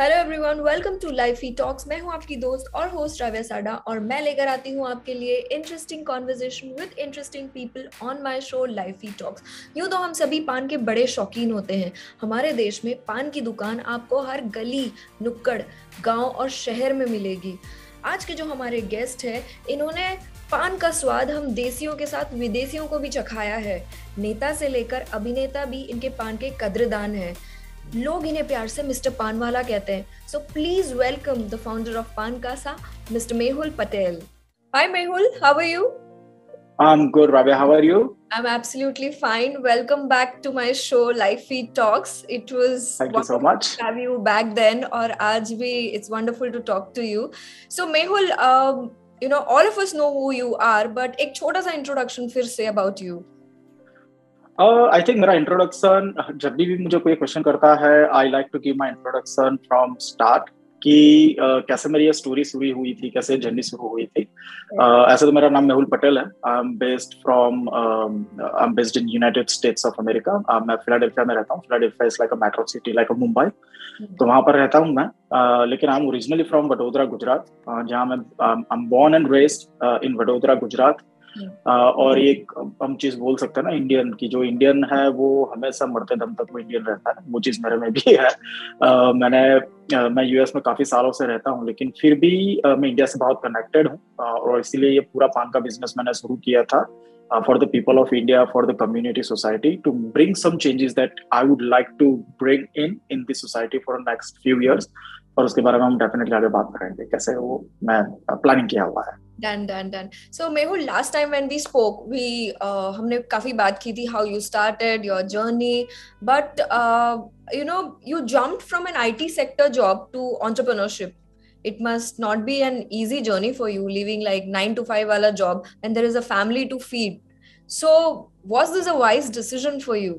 Hello everyone welcome to life he talks मैं हूँ आपकी दोस्त और होस्ट राव्या साडा और मैं लेकर आती हूँ आपके लिए interesting conversation with interesting people on my show life he talks यूँ तो हम सभी पान के बड़े शौकीन होते हैं। हमारे देश में पान की दुकान आपको हर गली, नुक्कड़, गाँव और शहर में मिलेगी। आज के जो हमारे गेस्ट हैं, इन्होंने पान का स्वाद हम देसियों के साथ विदेशियों को भी चखाया है। नेता से लेकर अभिनेता भी इनके पान के कद्रदान है। लोग इन्हें प्यार से मिस्टर पानवाला कहते हैं। So please welcome the founder of Paan Kasa mister Mehul Patel hi Mehul how are you I am good Ravi how are you I am absolutely fine welcome back to my show life fee talks it was thank you so much have you back then और आज भी it's wonderful to talk to you so Mehul you know all of us know who you are but एक छोटा सा introduction फिर से about you I think मेरा introduction जब भी मुझे कोई क्वेश्चन करता है I like to give my introduction from start कि uh, कैसे मेरी ये स्टोरी शुरू हुई थी कैसे जर्नी शुरू हुई थी। Uh, ऐसे तो मेरा नाम मेहुल पटेल है। I am based from I am based in United States of America मैं फिलाडेल्फिया में रहता हूँ। Philadelphia is like a metro city like a Mumbai तो वहाँ पर रहता हूँ मैं। Uh, लेकिन I am originally from Vadodara Gujarat uh, जहाँ मैं I am born and raised in Vadodara Gujarat और एक हम चीज़ बोल सकते हैं ना इंडियन की जो इंडियन है वो हमेशा मरते दम तक वो इंडियन रहता है। वो चीज़ मेरे में भी है। uh, मैंने मैं यूएस में काफ़ी सालों से रहता हूँ लेकिन फिर भी मैं इंडिया से बहुत कनेक्टेड हूँ और इसीलिए ये पूरा पान का बिज़नेस मैंने शुरू किया था for the people of India for the community society to bring some changes that I would like to bring in in this society for next few years और उसके बारे में हम डेफिनेटली आगे बात करेंगे कैसे वो मैं प्लानिंग किया हुआ है। done done done so Mehul last time when we spoke we हमने काफी बात की थी how you started your journey but you know you jumped from an IT sector job to entrepreneurship it must not be an easy journey for you leaving like 9 to 5 wala job and there is a family to feed so was this a wise decision for you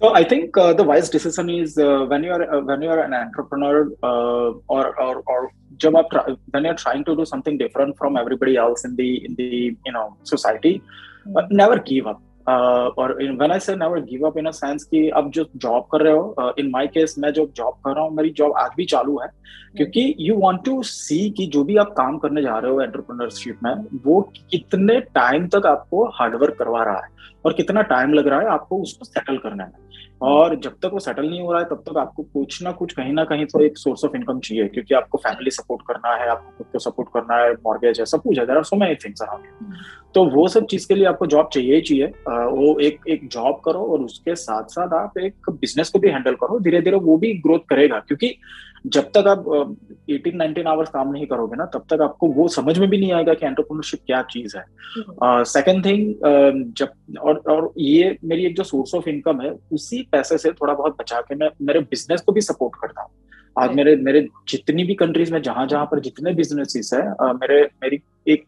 So I think uh, the wise decision is uh, when you are uh, when you are an entrepreneur or or or जब आप when you're trying to do something different from everybody else in the in the you know society, mm-hmm. never give up. और when I say never give up in a sense कि अब जो job कर रहे हो in my case मैं जो job कर रहा हूँ मेरी जॉब आज भी चालू है क्योंकि यू वांट टू सी कि जो भी आप काम करने जा रहे हो एंटरप्रेन्योरशिप में वो कितने टाइम तक आपको हार्डवर्क करवा रहा है और कितना टाइम लग रहा है आपको उसको सेटल करने में और जब तक वो सेटल नहीं हो रहा है तब तक आपको कुछ ना कुछ कहीं ना कहीं तो एक सोर्स ऑफ़ इनकम चाहिए क्योंकि आपको फैमिली सपोर्ट करना है आपको खुद को सपोर्ट करना है मॉर्गेज है सब कुछ है। Are so many things around तो वो सब चीज़ के लिए आपको जॉब चाहिए ही चाहिए। वो एक एक जॉब करो और उसके साथ साथ आप एक बिज़नेस को भी हैंडल करो। धीरे धीरे वो भी ग्रोथ करेगा क्योंकि जब तक आप एटीन नाइनटीन आवर्स काम नहीं करोगे ना तब तक आपको वो समझ में भी नहीं आएगा कि एंटरप्रेन्योरशिप क्या चीज़ है। सेकंड थिंग uh, जब और और ये मेरी एक जो सोर्स ऑफ़ इनकम है उसी पैसे से थोड़ा बहुत बचा के मैं मेरे बिज़नेस को भी सपोर्ट करता हूँ। आज मेरे मेरे जितनी भी कंट्रीज़ में जहाँ जहाँ पर जितने बिजनेसेस है uh, मेरे मेरी एक,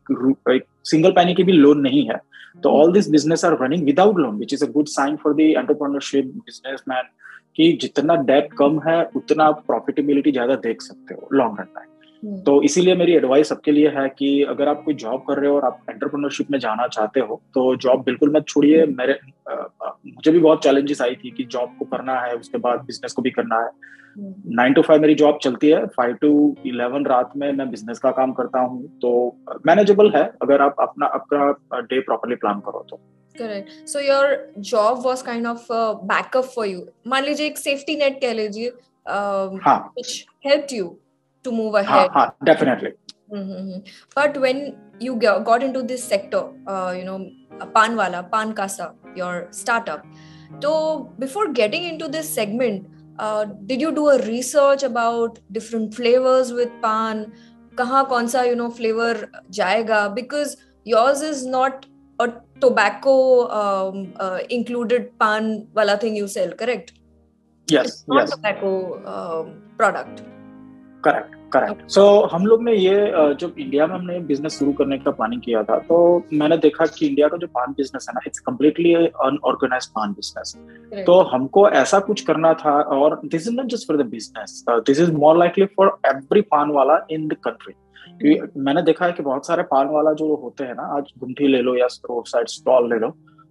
एक सिंगल पैनी की भी लोन नहीं है। तो all this business are running without loan which is a good sign for the entrepreneurship businessman कि जितना डेट कम है उतना आप प्रॉफिटेबिलिटी ज़्यादा देख सकते हो लॉन्ग रन में। तो इसीलिए मेरी एडवाइस सबके लिए है कि अगर आप कोई जॉब कर रहे हो और आप एंटरप्रेन्योरशिप में जाना चाहते हो तो जॉब बिल्कुल मत छोड़िए। मेरे आ, आ, मुझे भी बहुत चैलेंजेस आई थी कि जॉब को करना है उसके बाद बिज़नेस को भी करना है। नाइन टू फाइव मेरी जॉब चलती है। फाइव टू इलेवन रात में मैं बिज़नेस का काम करता हूँ। तो मैनेजेबल है अगर आप अपना अपना डे प्रॉपरली प्लान करो तो। correct so your job was kind of backup for you मान लीजिए एक सेफ्टी नेट कह लीजिए which helped you to move ahead हां definitely but when you got into this sector uh, you know pan wala pan kasa your startup so before getting into this segment uh, did you do a research about different flavors with pan kahan kaun sa you know flavor jayega because yours is not a tobacco um, uh, included pan wala thing you sell correct? Yes it's not yes. tobacco um, product. Correct correct so हम लोग ने ये जब India में हमने business शुरू करने का प्लानिंग किया था तो मैंने देखा कि इंडिया का जो पान बिज़नेस है ना it's completely unorganize paan business तो हमको ऐसा कुछ करना था और this is not just for the business this is more likely for every paan वाला इन द कंट्री क्योंकि मैंने देखा है कि बहुत सारे पान वाला जो होते हैं ना आज गुमठी ले लो या रोड साइड स्टॉल ले लो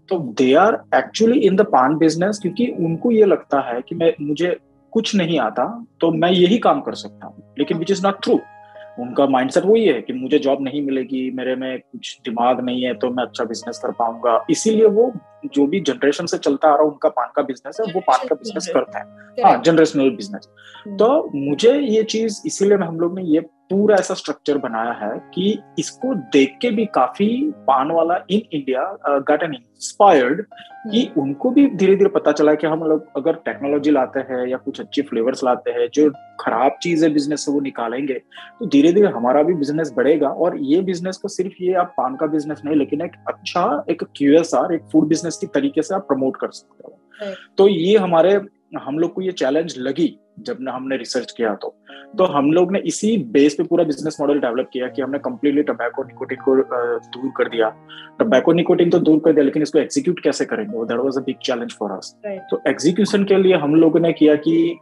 तो they are actually in the paan business क्योंकि उनको ये लगता है कि मैं मुझे कुछ नहीं आता तो मैं यही काम कर सकता हूँ। लेकिन विच इज़ नॉट ट्रू उनका माइंडसेट वही है कि मुझे जॉब नहीं मिलेगी मेरे में कुछ दिमाग नहीं है तो मैं अच्छा बिज़नेस कर पाऊँगा। इसीलिए वो जो भी जनरेशन से चलता आ रहा उनका पान का बिज़नेस है वो पान का बिज़नेस करते हैं। हाँ। जनरेशनल बिज़नेस तो मुझे ये चीज़ इसीलिए हम लोग ने ये पूरा ऐसा स्ट्रक्चर बनाया है कि इसको देख के भी काफ़ी पान वाला in India got an inspired कि उनको भी धीरे धीरे पता चला कि हम लोग अगर टेक्नोलॉजी लाते हैं या कुछ अच्छे फ्लेवर्स लाते हैं जो खराब चीज़ है बिज़नेस से वो निकालेंगे तो धीरे धीरे हमारा भी बिज़नेस बढ़ेगा। और ये बिज़नेस को सिर्फ़ ये आप पान का बिज़नेस नहीं लेकिन एक अच्छा एक क्यूएसआर एक फ़ूड बिज़नेस की तरीके से आप प्रमोट कर सकते हो। तो ये हमारे हम लोग को ये चैलेंज लगी जब ना हमने रिसर्च किया तो। तो हम लोग ने इसी बेस पे पूरा बिज़नेस मॉडल डेवलप किया कि हमने कम्प्लीटली टबैको निकोटिन को दूर कर दिया। टबैको निकोटिन तो दूर कर दिया लेकिन इसको एग्जीक्यूट कैसे करेंगे? That was a big challenge for us तो एग्जीक्यूशन के लिए हम लोगों ने किया कि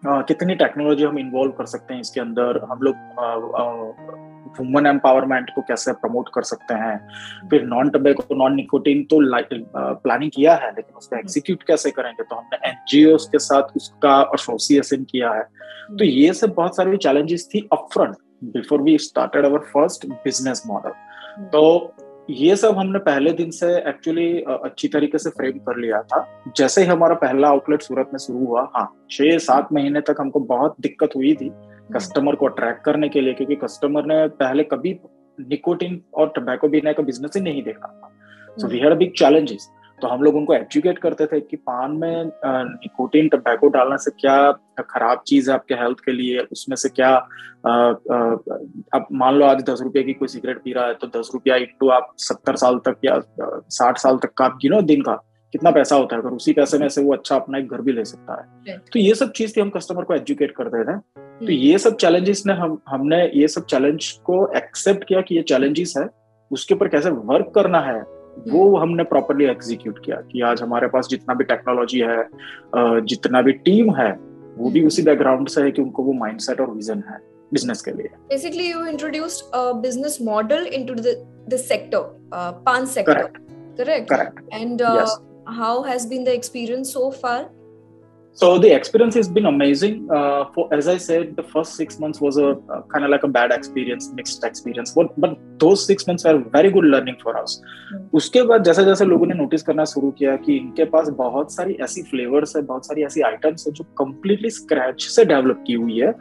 Uh, कितनी टेक्नोलॉजी हम इन्वॉल्व कर सकते हैं इसके अंदर। हम लोग वुमन एम्पावरमेंट को कैसे प्रमोट कर सकते हैं? फिर नॉन टबेको नॉन निकोटिन तो प्लानिंग किया है लेकिन उसको एग्जीक्यूट कैसे करेंगे? तो हमने एनजीओ के साथ उसका एसोसिएशन किया है। तो ये सब बहुत सारी चैलेंजेस थी upfront before we started our first business model तो ये सब हमने पहले दिन से एक्चुअली अच्छी तरीके से फ्रेम कर लिया था। जैसे ही हमारा पहला आउटलेट सूरत में शुरू हुआ हाँ छह सात महीने तक हमको बहुत दिक्कत हुई थी। कस्टमर को अट्रैक्ट करने के लिए, क्योंकि कस्टमर ने पहले कभी निकोटिन और टबैको बीने का बिज़नेस ही नहीं देखा। था so we had big challenges तो हम लोग उनको एजुकेट करते थे कि पान में निकोटिन टबैको डालने से क्या खराब चीज़ है आपके हेल्थ के लिए? उसमें से क्या अब मान लो आज दस रुपये की कोई सिगरेट पी रहा है तो दस रुपया इंटू आप सत्तर साल तक या साठ साल तक का आप गिनो दिन का। कितना पैसा होता है? अगर उसी पैसे में से वो अच्छा अपना एक घर भी ले सकता है। तो ये सब चीज़ थी हम कस्टमर को एजुकेट करते थे। तो हम्म। ये सब चैलेंजेस ने हम हमने ये सब चैलेंज को एक्सेप्ट किया कि ये चैलेंजेस है उसके ऊपर कैसे वर्क करना है वो हम्म। हमने प्रॉपरली एग्जीक्यूट किया कि आज हमारे पास जितना भी टेक्नोलॉजी है जितना भी टीम है वो भी हम्म। उसी बैकग्राउंड से है कि उनको वो माइंडसेट और विजन है बिज़नेस के लिए। Basically you introduced a business model into the this sector paan sector correct correct and how has been the experience so far so the experience has been amazing uh, for as i said the first six months was a uh, kind of like a bad experience mixed experience but, but those six months were very good learning for us hmm. उसके बाद जैसे जैसे लोगों ने notice करना शुरू किया कि इनके पास बहुत सारी ऐसी फ्लेवर्स है बहुत सारी ऐसी आइटम्स है जो कम्प्लीटली स्क्रैच से डेवलप की हुई है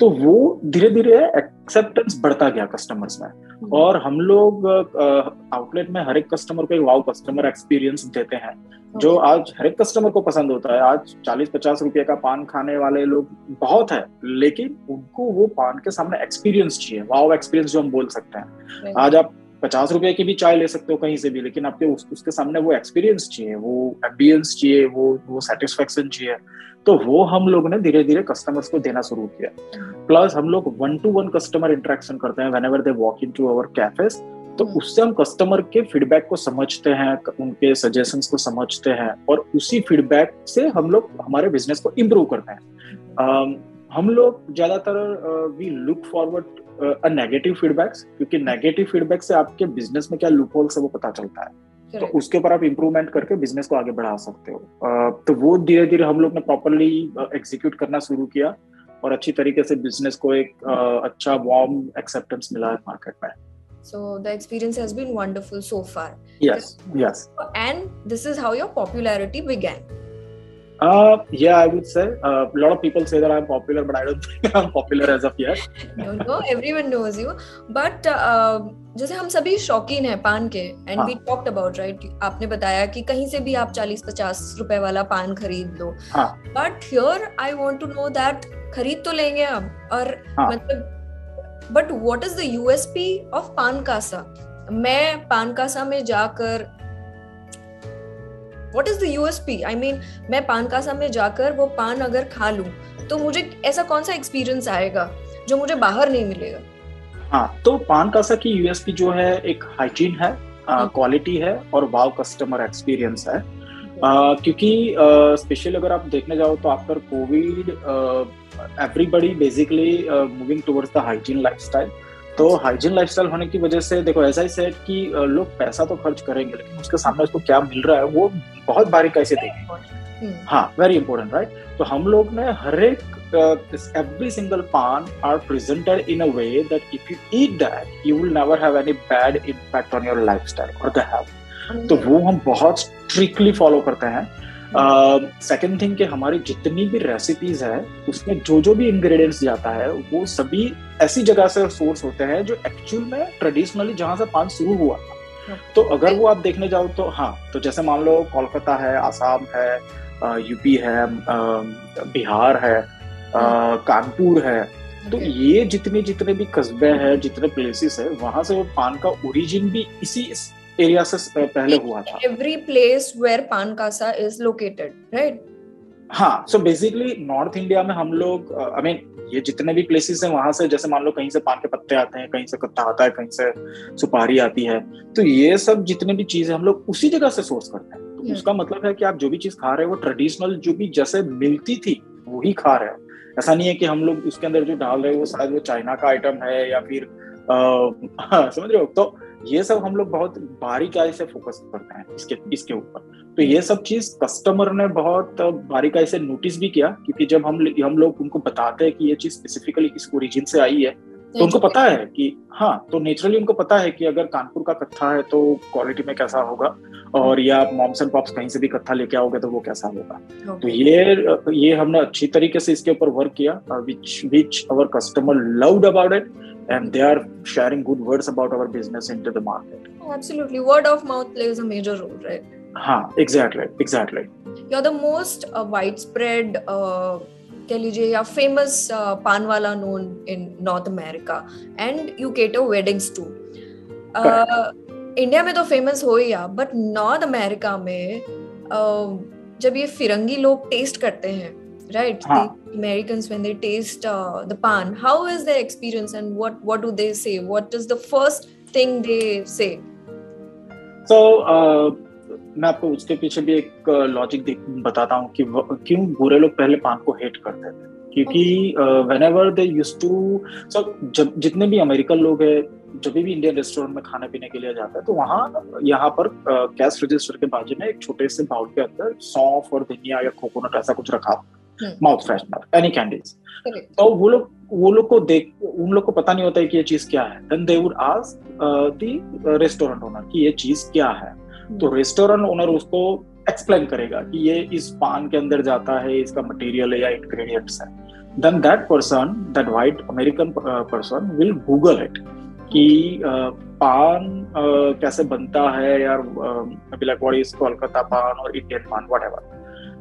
तो वो धीरे धीरे एक्सेप्टेंस बढ़ता गया कस्टमर्स में hmm. और हम लोग आउटलेट में हर एक कस्टमर को एक वाव कस्टमर एक्सपीरियंस देते हैं जो आज हर एक कस्टमर को पसंद होता है। आज चालीस पचास रुपए का पान खाने वाले लोग बहुत है लेकिन उनको वो पान के सामने एक्सपीरियंस चाहिए वाव एक्सपीरियंस जो हम बोल सकते हैं। आज आप पचास रुपए की भी चाय ले सकते हो कहीं से भी लेकिन आपके उस, उसके सामने वो एक्सपीरियंस चाहिए वो एम्बियंस चाहिए वो वो सेटिस्फेक्शन चाहिए। तो वो हम लोग ने धीरे धीरे कस्टमर्स को देना शुरू किया। प्लस हम लोग one to one customer interaction करते हैं whenever they walk in to our cafes तो हम्म। उससे हम कस्टमर के फीडबैक को समझते हैं उनके सजेशन को समझते हैं और उसी फीडबैक से हम लोग हमारे बिज़नेस को इम्प्रूव करते हैं। हम लोग ज़्यादातर we look forward negative feedbacks क्योंकि नेगेटिव फीडबैक से आपके बिज़नेस में क्या लूप होल्स है वो पता चलता है। तो उसके ऊपर आप इम्प्रूवमेंट करके बिज़नेस को आगे बढ़ा सकते हो। तो वो धीरे धीरे हम लोग ने प्रॉपरली एग्जीक्यूट करना शुरू किया और अच्छी तरीके से बिज़नेस को एक अच्छा वार्म एक्सेप्टेंस मिला है मार्केट में। So the experience has been wonderful so far. Yes yes. And this is how your popularity began. Uh yeah i would say a uh, lot of people say that i'm popular but i don't think i'm popular as of yet. No no everyone knows you. But uh, जैसे हम सभी शौकीन हैं पान के and we talked about right आपने बताया कि कहीं से भी आप 40-50 रुपए वाला पान खरीद लो। But here I want to know that खरीद तो लेंगे अब और हाँ. मतलब but what is the USP of paan Kasa? मैं पान कासा में जाकर what is the USP I mean मैं पान कासा में जाकर वो पान अगर खा लू तो मुझे ऐसा कौन सा एक्सपीरियंस आएगा जो मुझे बाहर नहीं मिलेगा? हाँ तो पान कासा की यूएसपी जो है एक हाइजीन है क्वालिटी है और वाव कस्टमर एक्सपीरियंस है। uh, क्योंकि स्पेशली uh, अगर आप देखने जाओ तो after covid everybody basically moving towards the hygiene lifestyle तो हाइजीन लाइफ होने की वजह से देखो ऐसा ही सेट कि लोग पैसा तो खर्च करेंगे लेकिन उसके सामने उसको क्या मिल रहा है वो बहुत बारीक से देखेंगे। हम्म। हाँ वेरी इंपॉर्टेंट राइट तो हम लोग ने हर एक every single paan are presented in a way that if you eat that you will never have any bad impact on your lifestyle और द हेल्थ तो वो हम बहुत स्ट्रिक्टली फॉलो करते हैं। सेकेंड uh, थिंग कि हमारी जितनी भी रेसिपीज़ है उसमें जो जो भी इंग्रेडिएंट्स जाता है वो सभी ऐसी जगह से सोर्स होते हैं जो एक्चुअल में ट्रेडिशनली जहाँ से पान शुरू हुआ। था तो अगर वो आप देखने जाओ तो हाँ तो जैसे मान लो कोलकाता है आसाम है यूपी है बिहार है कानपुर है तो ये जितने जितने भी कस्बे हैं जितने प्लेसेस है वहाँ से वो पान का ओरिजिन भी इसी एरिया से पहले हुआ था। एवरी प्लेस वेयर पान कासा इज़ लोकेटेड राइट हाँ सो बेसिकली नॉर्थ इंडिया में हम लोग आई मीन ये जितने भी प्लेसेस हैं वहाँ से जैसे मान लो कहीं से पान के पत्ते आते हैं कहीं से कत्ता आता है कहीं से सुपारी आती है तो ये सब जितने भी चीज़ें हम लोग उसी जगह से सोर्स करते हैं। तो hmm. उसका मतलब है कि आप जो भी चीज़ खा रहे हो वो ट्रेडिशनल जो भी जैसे मिलती थी वही खा रहे हो। ऐसा नहीं है कि हम लोग उसके अंदर जो डाल रहे हो वो शायद वो चाइना का आइटम है या फिर आ, समझ रहे हो? तो ये सब हम लोग बहुत बारीकाई से फोकस करते हैं इसके इसके ऊपर। तो ये सब चीज़ कस्टमर ने बहुत बारीकाई से नोटिस भी किया क्योंकि जब हम हम लोग उनको बताते हैं कि ये चीज़ स्पेसिफिकली इस ओरिजिन से आई है तो उनको पता है कि हाँ तो नेचुरली उनको पता है कि अगर कानपुर का कत्था है तो क्वालिटी में कैसा होगा और या मॉम्स एंड पॉप्स कहीं से भी कत्था लेके आओगे तो वो कैसा होगा। तो ये ये हमने अच्छी तरीके से इसके ऊपर वर्क किया which which our customer loved about it and they are sharing good words about our business into the market. Oh, absolutely. Word of mouth plays a major role, right? Ha, exactly, exactly. You're the most uh, widespread uh, कह लीजिए या famous paan वाला known in North America and you cater weddings to India में तो famous हो ही या but North America में uh, जब ये फिरंगी लोग टेस्ट करते हैं right हाँ. Americans when they taste uh, the pan how is their experience and what what do they say? What is the first thing they say? So uh, मैं आपको उसके पीछे भी एक लॉजिक बताता हूँ कि क्यों बुरे लोग पहले पान को हेट करते थे? क्योंकि whenever they use to so जब जितने भी अमेरिकन लोग हैं जब भी इंडियन रेस्टोरेंट में खाने पीने के लिए जाता है तो वहाँ यहाँ पर कैश रजिस्टर के बाजू में एक छोटे से बाउल के अंदर सौंफ और धनिया या कोकोनट ऐसा कुछ रखा। माउथ फ्रेशनर एनी कैंडीज तो वो लोग वो लोग को देख उन लोग को पता नहीं होता है कि ये चीज़ क्या है। Then they would ask the restaurant owner कि ये चीज़ क्या है। तो रेस्टोरेंट ओनर उसको एक्सप्लेन करेगा कि ये इस पान के अंदर जाता है इसका मटेरियल है या इंग्रेडिएंट्स है। Then that person that white American person will Google it कि uh, पान uh, कैसे बनता है यार इज़ कोलकाता पान और इंडियन पान व्हाटएवर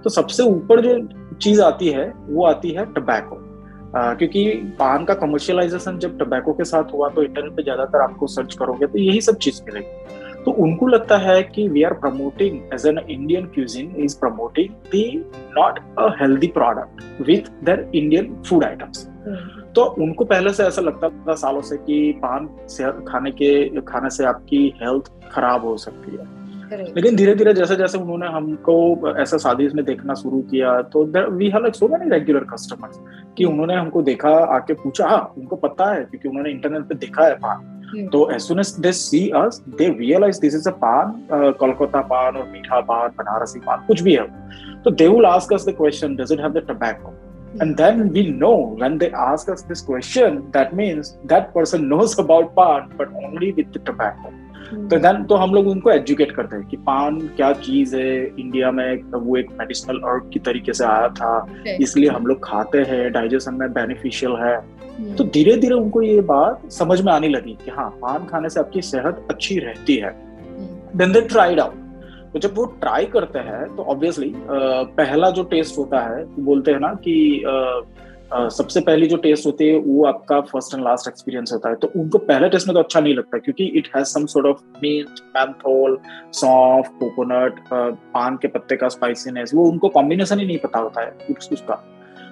तो सबसे ऊपर जो चीज़ आती है वो आती है टबैको uh, क्योंकि पान का कमर्शियलाइजेशन जब टबैको के साथ हुआ तो इंटरनेट पे ज़्यादातर आपको सर्च करोगे तो यही सब चीज़ मिलेगी। तो उनको लगता है कि we are promoting as an Indian cuisine is promoting the not a healthy product with their Indian food items तो उनको पहले से ऐसा लगता था सालों से कि पान से खाने के खाने से आपकी हेल्थ खराब हो सकती है। लेकिन धीरे धीरे जैसे जैसे उन्होंने हमको ऐसा शादी में देखना शुरू किया तो we have like so many regular customers कि उन्होंने हमको देखा आके पूछा हाँ उनको पता है क्योंकि उन्होंने इंटरनेट पे देखा है पान। हम्म। तो as soon as they see us they realise this is a paan Kolkata paan और मीठा पान बनारसी पान कुछ भी है। तो they will ask us the question does it have the tobacco and then we know when they ask us this question that means that person knows about paan but only with the tobacco तो then तो हम लोग उनको educate करते हैं कि पान क्या चीज़ है? इंडिया में वो एक मेडिसिनल अर्ब की तरीके से आया था। इसलिए हम लोग खाते हैं डाइजेशन में बेनिफिशियल है। हम्म। तो धीरे धीरे उनको ये बात समझ में आने लगी कि हाँ पान खाने से आपकी सेहत अच्छी रहती है। देन दे ट्राइड आउट तो जब वो ट्राई करते हैं तो ऑब्वियसली पहला जो टेस्ट होता है बोलते हैं ना कि सबसे पहली जो टेस्ट होती है वो आपका फ़र्स्ट एंड लास्ट एक्सपीरियंस होता है। तो उनको पहले टेस्ट में तो अच्छा नहीं लगता क्योंकि it has some sort of mint menthol saunf coconut paan के पत्ते का स्पाइसीनेस वो उनको कॉम्बिनेशन ही नहीं पता होता है उसका।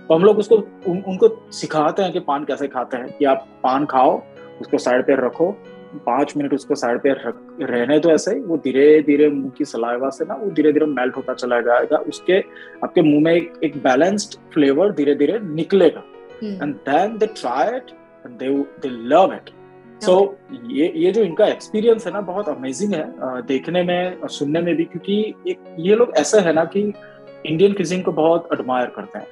तो हम लोग उसको उन, उनको सिखाते हैं कि पान कैसे खाते हैं कि आप पान खाओ उसको साइड पे रखो पाँच मिनट उसको साइड पे रख रहने दो ऐसे ही। वो धीरे धीरे मुँह की सलाइवा से ना वो धीरे धीरे मेल्ट होता चला जाएगा। उसके आपके मुँह में एक एक बैलेंस्ड फ्लेवर धीरे धीरे निकलेगा and then they try it and they they love it so ये ये जो इनका एक्सपीरियंस है ना बहुत अमेजिंग है देखने में और सुनने में भी। क्योंकि एक ये लोग ऐसे है ना कि इंडियन क्यूजिन को बहुत एडमायर करते हैं।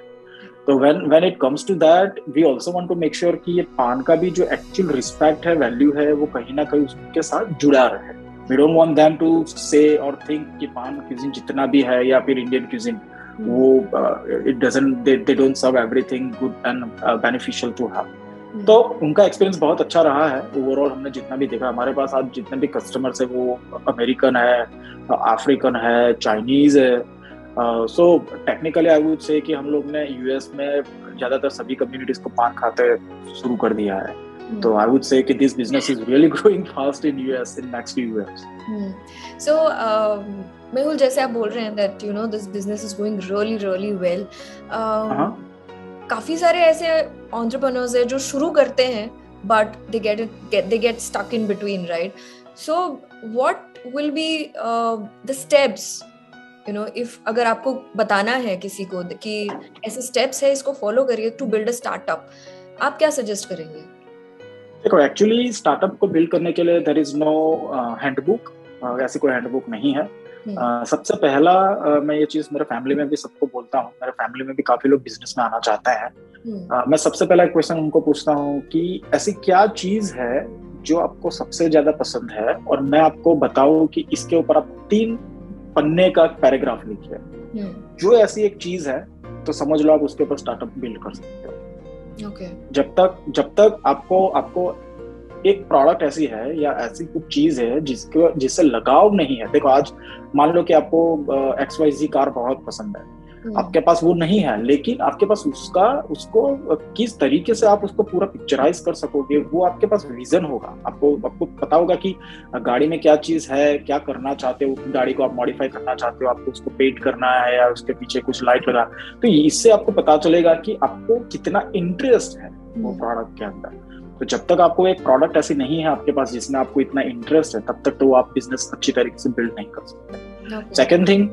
तो when when it comes to that we also want to make sure कि ये पान का भी जो एक्चुअल रिस्पेक्ट है वैल्यू है वो कहीं ना कहीं उसके साथ जुड़ा रहे। We don't want them to say और थिंक कि पान क्यूजिन जितना भी है या फिर इंडियन क्यूजिन वो it doesn't they they don't serve everything good and beneficial to have तो उनका एक्सपीरियंस बहुत अच्छा रहा है। ओवरऑल हमने जितना भी देखा हमारे पास आज जितने भी कस्टमर्स है वो अमेरिकन है अफ्रीकन है चाइनीज़ है। So technically I would say कि हम लोग ने यूएस में ज़्यादातर सभी कम्युनिटीज को पान खाते शुरू कर दिया है। hmm. तो आई वुड से कि this business is really growing fast in US in next few years so Mehul जैसे आप बोल रहे हैं that you know this business is going really really well काफ़ी सारे ऐसे ऑन्टरप्रनर्स है जो शुरू करते हैं but they get they get stuck in between right so what will be the steps you know if अगर आपको बताना है किसी को कि ऐसे स्टेप्स है इसको फॉलो करिए टू बिल्ड अ स्टार्टअप आप क्या सजेस्ट करेंगे? देखो एक्चुअली स्टार्टअप को बिल्ड करने के लिए देर इज़ नो हैंडबुक ऐसी कोई हैंडबुक नहीं है। Uh, सबसे पहला uh, मैं ये चीज़ मेरे फैमिली में भी सबको बोलता हूँ मेरे फैमिली में भी काफ़ी लोग बिज़नेस में आना चाहते हैं। Uh, मैं सबसे पहला क्वेश्चन उनको पूछता हूँ कि ऐसी क्या चीज़ है जो आपको सबसे ज़्यादा पसंद है और मैं आपको बताऊँ कि इसके ऊपर आप तीन पन्ने का पैराग्राफ लिखिए हम्म। जो ऐसी एक चीज़ है तो समझ लो आप उसके ऊपर स्टार्टअप बिल्ड कर सकते हो okay. जब तक जब तक आपको आपको एक प्रोडक्ट ऐसी है या ऐसी कुछ चीज़ है जिसके जिससे लगाव नहीं है देखो आज मान लो कि आपको एक्स वाई जी कार बहुत पसंद है। आपके पास वो नहीं है लेकिन आपके पास उसका उसको किस तरीके से आप उसको पूरा पिक्चराइज कर सकोगे वो आपके पास विजन होगा। आपको आपको पता होगा कि गाड़ी में क्या चीज़ है क्या करना चाहते हो गाड़ी को आप मॉडिफाई करना चाहते हो आपको उसको पेंट करना है या उसके पीछे कुछ लाइट लगा तो इससे आपको पता चलेगा कि आपको कितना इंटरेस्ट है वो प्रोडक्ट हम्म। के अंदर। तो जब तक आपको एक प्रोडक्ट ऐसी नहीं है आपके पास जिसमें आपको इतना इंटरेस्ट है तब तक तो आप बिज़नेस अच्छी तरीके से बिल्ड नहीं कर सकते। सेकेंड थिंग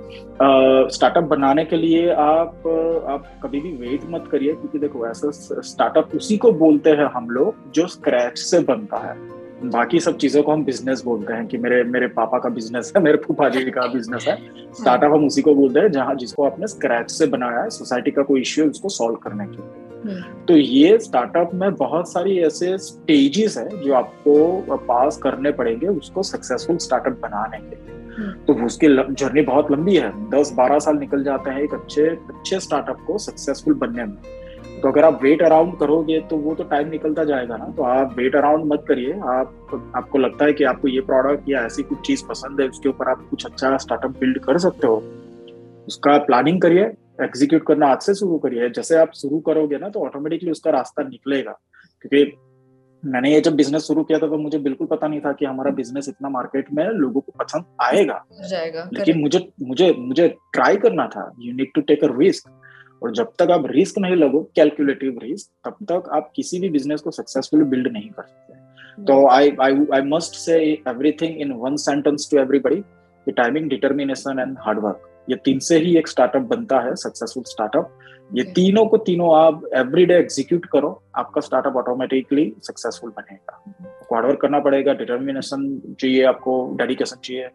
स्टार्टअप बनाने के लिए आप आप कभी भी वेट मत करिए क्योंकि देखो ऐसा स्टार्टअप उसी को बोलते हैं हम लोग जो स्क्रैच से बनता है बाकी सब चीज़ों को हम बिज़नेस बोलते हैं कि मेरे मेरे पापा का बिज़नेस है मेरे फूफा जी का बिज़नेस है स्टार्टअप हम उसी को बोलते हैं जहाँ जिसको आपने स्क्रैच से बनाया है सोसाइटी का कोई इश्यू है उसको सॉल्व करने के लिए हम्म। तो ये स्टार्टअप में बहुत सारी ऐसे स्टेजेस है जो आपको पास करने पड़ेंगे उसको सक्सेसफुल स्टार्टअप बनाने के लिए। तो उसकी जर्नी बहुत लंबी है। दस बारह साल निकल जाते हैं एक अच्छे अच्छे स्टार्टअप को सक्सेसफुल बनने में। तो अगर आप वेट अराउंड करोगे तो वो तो टाइम निकलता जाएगा ना। तो आप वेट अराउंड मत करिए। आप, आपको लगता है कि आपको ये प्रोडक्ट या ऐसी कुछ चीज़ पसंद है, उसके ऊपर आप कुछ अच्छा स्टार्टअप बिल्ड कर सकते हो। उसका प्लानिंग करिए एग्जीक्यूट करना आज से शुरू करिए। जैसे आप शुरू करोगे ना तो ऑटोमेटिकली उसका रास्ता निकलेगा। क्योंकि मैंने ये जब बिज़नेस शुरू किया था तो मुझे बिल्कुल पता नहीं था कि हमारा बिज़नेस इतना मार्केट में लोगों को पसंद आएगा। जाएगा लेकिन मुझे मुझे मुझे ट्राई करना था। You need to take a risk और जब तक आप रिस्क नहीं लगो कैलकुलेटिव रिस्क तब तक आप किसी भी बिज़नेस को सक्सेसफुली बिल्ड नहीं कर सकते। तो I I I must say everything in one sentence to everybody timing determination and hard work ये तीन से ही एक स्टार्टअप बनता है सक्सेसफुल स्टार्टअप ये तीनों को तीनों आप एवरीडे एग्जीक्यूट करो आपका स्टार्टअप ऑटोमेटिकली सक्सेसफुल बनेगा। हार्डवर्क करना पड़ेगा डिटर्मिनेशन चाहिए आपको डेडिकेशन चाहिए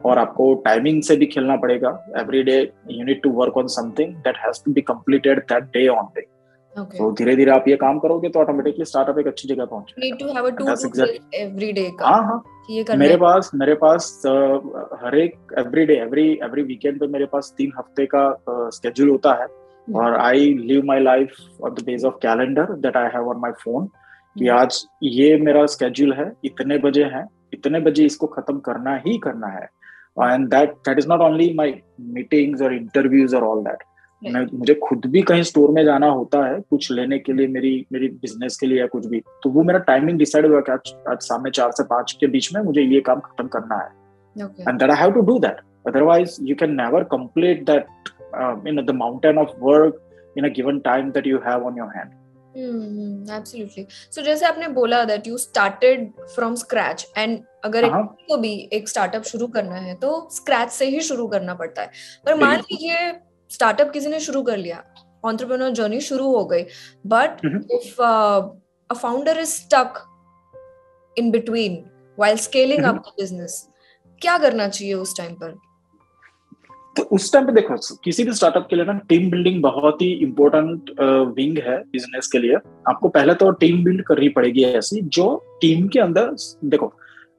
और आपको टाइमिंग से भी खेलना पड़ेगा। Every day you need to work on something that has to be completed that day on day तो धीरे धीरे आप ये काम करोगे तो ऑटोमेटिकली स्टार्टअप एक अच्छी जगह पहुँच हाँ हाँ। मेरे पास मेरे पास हर एक every day every every weekend पे मेरे पास तीन हफ़्ते का स्केड्यूल होता है. और I live my life on the base of calendar that I have on my phone कि. आज ये मेरा स्केड्यूल है इतने बजे है इतने बजे इसको खत्म करना ही करना है। And that that is not only my meetings और इंटरव्यूज़ और ऑल दैट मैं मुझे खुद भी कहीं स्टोर में जाना होता है कुछ लेने के लिए मेरी मेरी बिज़नेस के लिए या कुछ भी। तो वो मेरा टाइमिंग डिसाइड हुआ कि आज आज शाम चार से पाँच के बीच में मुझे ये काम खत्म करना है। And that I have to do that otherwise you can never complete that in the mountain of work in a given time that you have on your hand absolutely so जैसे आपने बोला that you started from scratch and अगर एक को भी एक startup शुरू करना है तो स्क्रैच से ही शुरू करना पड़ता है। पर मान लीजिए स्टार्टअप किसी ने शुरू कर लिया ऑन्टरप्रेन्योर जर्नी शुरू हो गई but if a founder is stuck in between while scaling up the business क्या करना चाहिए उस टाइम पर? तो उस टाइम पे देखो किसी भी स्टार्टअप के लिए ना टीम बिल्डिंग बहुत ही इंपॉर्टेंट विंग है बिज़नेस के लिए। आपको पहले तो टीम बिल्ड करनी पड़ेगी ऐसी जो टीम के अंदर देखो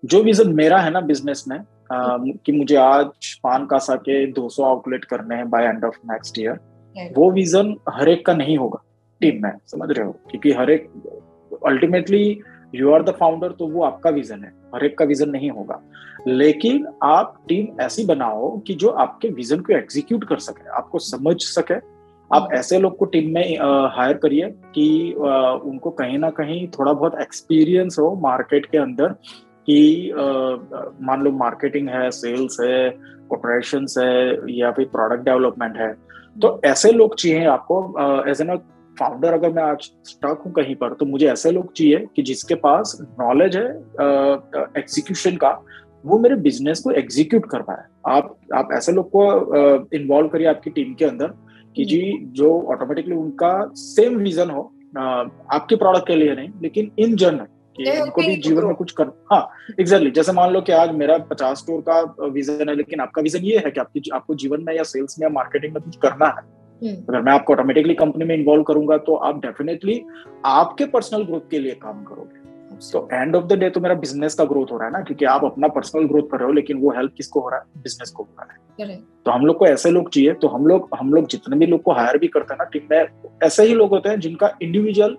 जो विजन मेरा है ना बिज़नेस में आ, कि मुझे आज पान के 200 आउटलेट करने हैं by end of next year वो विजन हर एक का नहीं होगा टीम में समझ रहे हो? क्योंकि हर एक ultimately you are the founder तो वो आपका विजन है हर एक का विजन नहीं होगा। लेकिन आप टीम ऐसी बनाओ कि जो आपके विजन को एग्जीक्यूट कर सके आपको समझ सके आप हम्म। ऐसे लोग को टीम में हायर करिए कि उनको कहीं ना कहीं थोड़ा बहुत एक्सपीरियंस हो मार्केट के अंदर कि मान लो मार्केटिंग है सेल्स है ऑपरेशन है या फिर प्रोडक्ट डेवलपमेंट है तो ऐसे लोग चाहिए आपको एज एन फाउंडर अगर मैं आज स्टक हूँ कहीं पर तो मुझे ऐसे लोग चाहिए कि जिसके पास नॉलेज है एग्जीक्यूशन का वो मेरे बिज़नेस को एग्जीक्यूट कर पाए आप आप ऐसे लोग को इन्वॉल्व करिए आपकी टीम के अंदर कि जी जो ऑटोमेटिकली उनका सेम विजन हो आपके प्रोडक्ट के लिए नहीं लेकिन इन जनरल कि उनको भी जीवन में कुछ कर हाँ एग्जैक्टली जैसे मान लो कि आज मेरा पचास स्टोर का विजन है लेकिन आपका विजन ये है कि आपकी आपको जीवन में या सेल्स में या मार्केटिंग में कुछ करना है। हम्म। अगर मैं आपको ऑटोमेटिकली कंपनी में इन्वॉल्व करूँगा तो आप डेफिनेटली आपके पर्सनल ग्रोथ के लिए काम करोगे। तो एंड ऑफ़ द डे तो मेरा बिज़नेस का ग्रोथ हो रहा है ना क्योंकि आप अपना पर्सनल ग्रोथ कर रहे हो लेकिन वो हेल्प किसको हो रहा है? बिज़नेस को हो रहा है। तो हम लोग को ऐसे लोग चाहिए तो हम लोग हम लोग जितने भी लोग को हायर भी करते हैं ना टीम में ऐसे ही लोग होते हैं जिनका इंडिविजुअल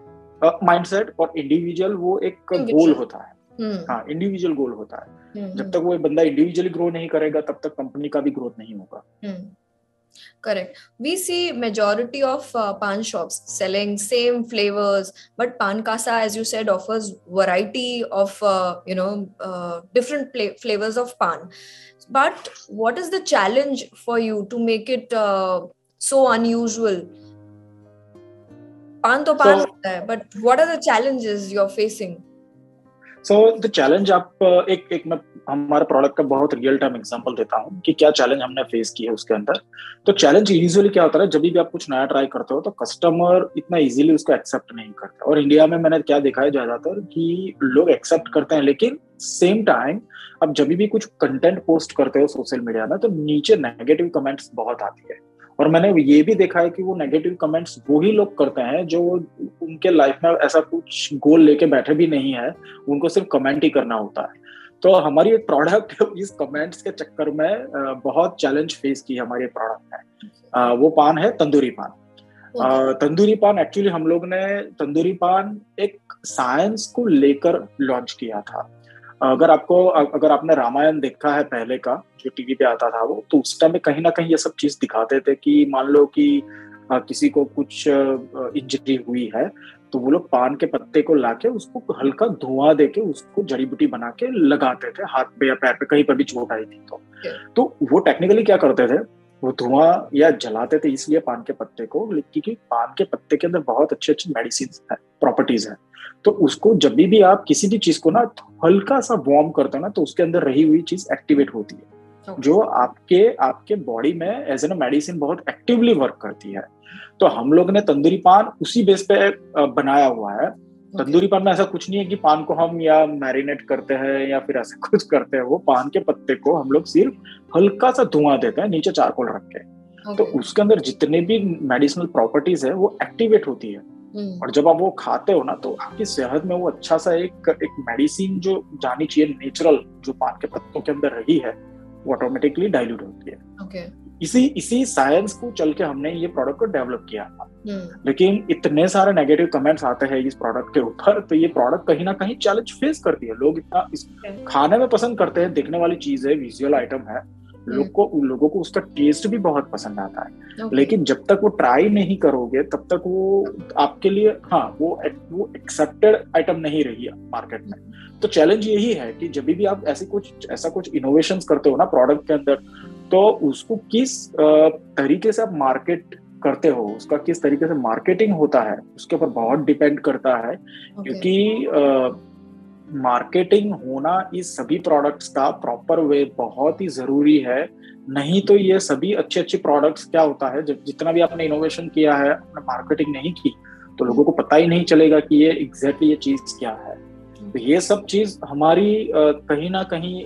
माइंडसेट और इंडिविजुअल वो एक गोल होता है। हम्म। हाँ इंडिविजुअल गोल होता है। हम्म, जब तक वो बंदा इंडिविजुअली ग्रो नहीं करेगा तब तक कंपनी का भी ग्रोथ नहीं होगा। Correct. We see majority of uh, pan shops selling same flavors but pan casa as you said offers variety of uh, you know uh, different pla- flavors of pan but what is the challenge for you to make it uh, so unusual? Pan to pan so, but what are the challenges you're facing so the challenge आप uh, एक एक मैं हमारे product का बहुत real time example देता हूँ कि क्या चैलेंज हमने फेस किया उसके अंदर। तो चैलेंज यूजुअली क्या होता है जब भी आप कुछ नया ट्राई करते हो तो कस्टमर इतना इजीली उसको एक्सेप्ट नहीं करता। और इंडिया में मैंने क्या देखा है ज़्यादातर कि लोग एक्सेप्ट करते हैं लेकिन सेम टाइम आप जब भी कुछ कंटेंट पोस्ट करते हो सोशल मीडिया में तो नीचे नेगेटिव कमेंट्स बहुत आती है। और मैंने ये भी देखा है कि वो नेगेटिव कमेंट्स वो ही लोग करते हैं जो उनके लाइफ में ऐसा कुछ गोल लेके बैठे भी नहीं है। उनको सिर्फ़ कमेंट ही करना होता है। तो हमारी एक प्रोडक्ट इस कमेंट्स के चक्कर में बहुत चैलेंज फेस की हमारी प्रोडक्ट है वो पान है तंदूरी पान। तंदूरी पान एक्चुअली हम लोग ने तंदूरी पान एक साइंस को लेकर लॉन्च किया था। अगर आपको अगर आपने रामायण देखा है पहले का जो टीवी पे आता था वो तो उस टाइम में कहीं ना कहीं ये सब चीज़ दिखाते थे कि मान लो कि किसी को कुछ इंजरी हुई है तो वो लोग पान के पत्ते को लाके उसको हल्का धुआँ देके उसको जड़ी बूटी बना के लगाते थे हाथ पे या पैर पे कहीं पर भी चोट आई थी तो। तो वो टेक्निकली क्या करते थे वो धुआँ या जलाते थे इसलिए पान के पत्ते को क्योंकि पान के पत्ते के अंदर बहुत अच्छे अच्छे मेडिसिन है प्रॉपर्टीज़ है। तो उसको जब भी आप किसी भी चीज़ को ना हल्का सा वार्म करते हो ना तो उसके अंदर रही हुई चीज़ एक्टिवेट होती है। जो आपके आपके बॉडी में एज एन मेडिसिन बहुत एक्टिवली वर्क करती है। तो हम लोग ने तंदूरी पान उसी बेस पे बनाया हुआ है। तंदूरी पान में ऐसा कुछ नहीं है कि पान को हम या मैरिनेट करते हैं या फिर ऐसा कुछ करते हैं। वो पान के पत्ते को हम लोग सिर्फ़ हल्का सा धुआँ देते हैं नीचे चारकोल रख के। तो उसके अंदर जितने भी मेडिसिनल प्रॉपर्टीज़ है वो एक्टिवेट होती है। और जब आप वो खाते हो ना तो आपकी सेहत में वो अच्छा सा एक एक मेडिसिन जो जानी चाहिए नेचुरल जो पान के पत्तों के अंदर रही है वो ऑटोमेटिकली डाइल्यूट होती है। Okay. इसी इसी साइंस को चल के हमने ये प्रोडक्ट को डेवलप किया। था hmm. लेकिन इतने सारे नेगेटिव कमेंट्स आते हैं इस प्रोडक्ट के ऊपर तो ये प्रोडक्ट कहीं ना कहीं चैलेंज फेस करती है। लोग इतना इस खाने में पसंद करते हैं देखने वाली चीज़ है विजुअल आइटम है लोग को उन लोगों को उसका टेस्ट भी बहुत पसंद आता है okay. लेकिन जब तक वो ट्राई नहीं करोगे तब तक वो आपके लिए हाँ वो वो एक्सेप्टेड आइटम नहीं रही है मार्केट में तो चैलेंज यही है कि जब भी आप ऐसी कुछ ऐसा कुछ इनोवेशन करते हो ना प्रोडक्ट के अंदर तो उसको किस तरीके से आप मार्केट करते हो उसका किस तरीके से मार्केटिंग होता है उसके ऊपर बहुत डिपेंड करता है okay. क्योंकि मार्केटिंग होना इस सभी प्रोडक्ट्स का प्रॉपर वे बहुत ही ज़रूरी है। नहीं तो ये सभी अच्छे अच्छे प्रोडक्ट्स क्या होता है? जब जितना भी आपने इनोवेशन किया है, आपने मार्केटिंग नहीं की तो लोगों को पता ही नहीं चलेगा कि ये एग्जैक्टली ये चीज़ क्या है। तो ये सब चीज़ हमारी कहीं ना कहीं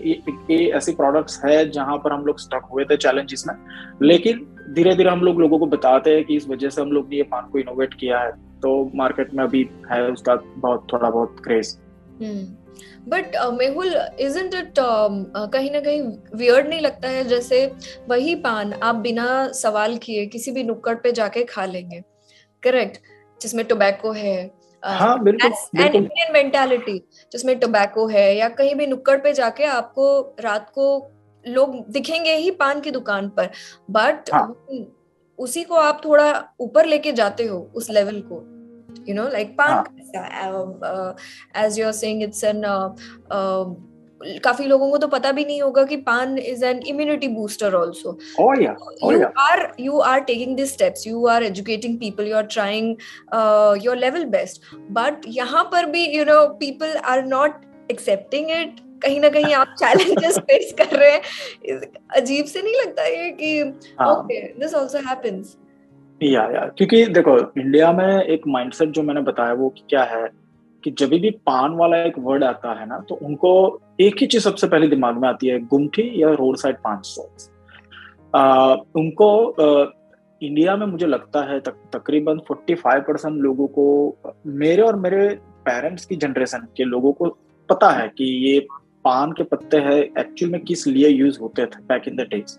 ये ऐसी प्रोडक्ट्स है जहाँ पर हम लोग स्टक हुए थे चैलेंजेस में। लेकिन धीरे धीरे हम लोग लोगों को बताते हैं कि इस वजह से हम लोग ने ये पान को इनोवेट किया है। तो मार्केट में अभी है उसका बहुत, थोड़ा बहुत craze but Mehul isn't it कहीं ना कहीं वियर्ड नहीं लगता है? जैसे वही पान आप बिना सवाल किए किसी भी नुक्कड़ पे जाके खा लेंगे। करेक्ट जिसमें टोबैको है। हाँ इंडियन मेंटालिटी जिसमें टोबैको है या कहीं भी नुक्कड़ पे जाके आपको रात को लोग दिखेंगे ही पान की दुकान पर। बट हाँ. उसी को आप थोड़ा ऊपर लेके जाते हो उस लेवल को। You know like pan uh, as you're saying it's an uh, uh, काफ़ी लोगों को तो पता भी नहीं होगा कि paan is an immunity booster also you are you are taking this steps you are educating people you are trying your level best but यहाँ पर भी you know people are not accepting it कहीं ना कहीं आप challenges face कर रहे हैं। अजीब से नहीं लगता ये कि ओके दिस आल्सो हैपेंस या या क्योंकि देखो इंडिया में एक माइंडसेट जो मैंने बताया वो क्या है कि जब भी पान वाला एक वर्ड आता है ना तो उनको एक ही चीज़ सबसे पहले दिमाग में आती है गुमठी या रोड साइड पान स्टॉल्स उनको आ, इंडिया में मुझे लगता है तक, तकरीबन 45 परसेंट लोगों को मेरे और मेरे पेरेंट्स की जनरेशन के लोगों को पता है कि ये पान के पत्ते हैं एक्चुअल में किस लिए यूज़ होते थे बैक इन द डेज़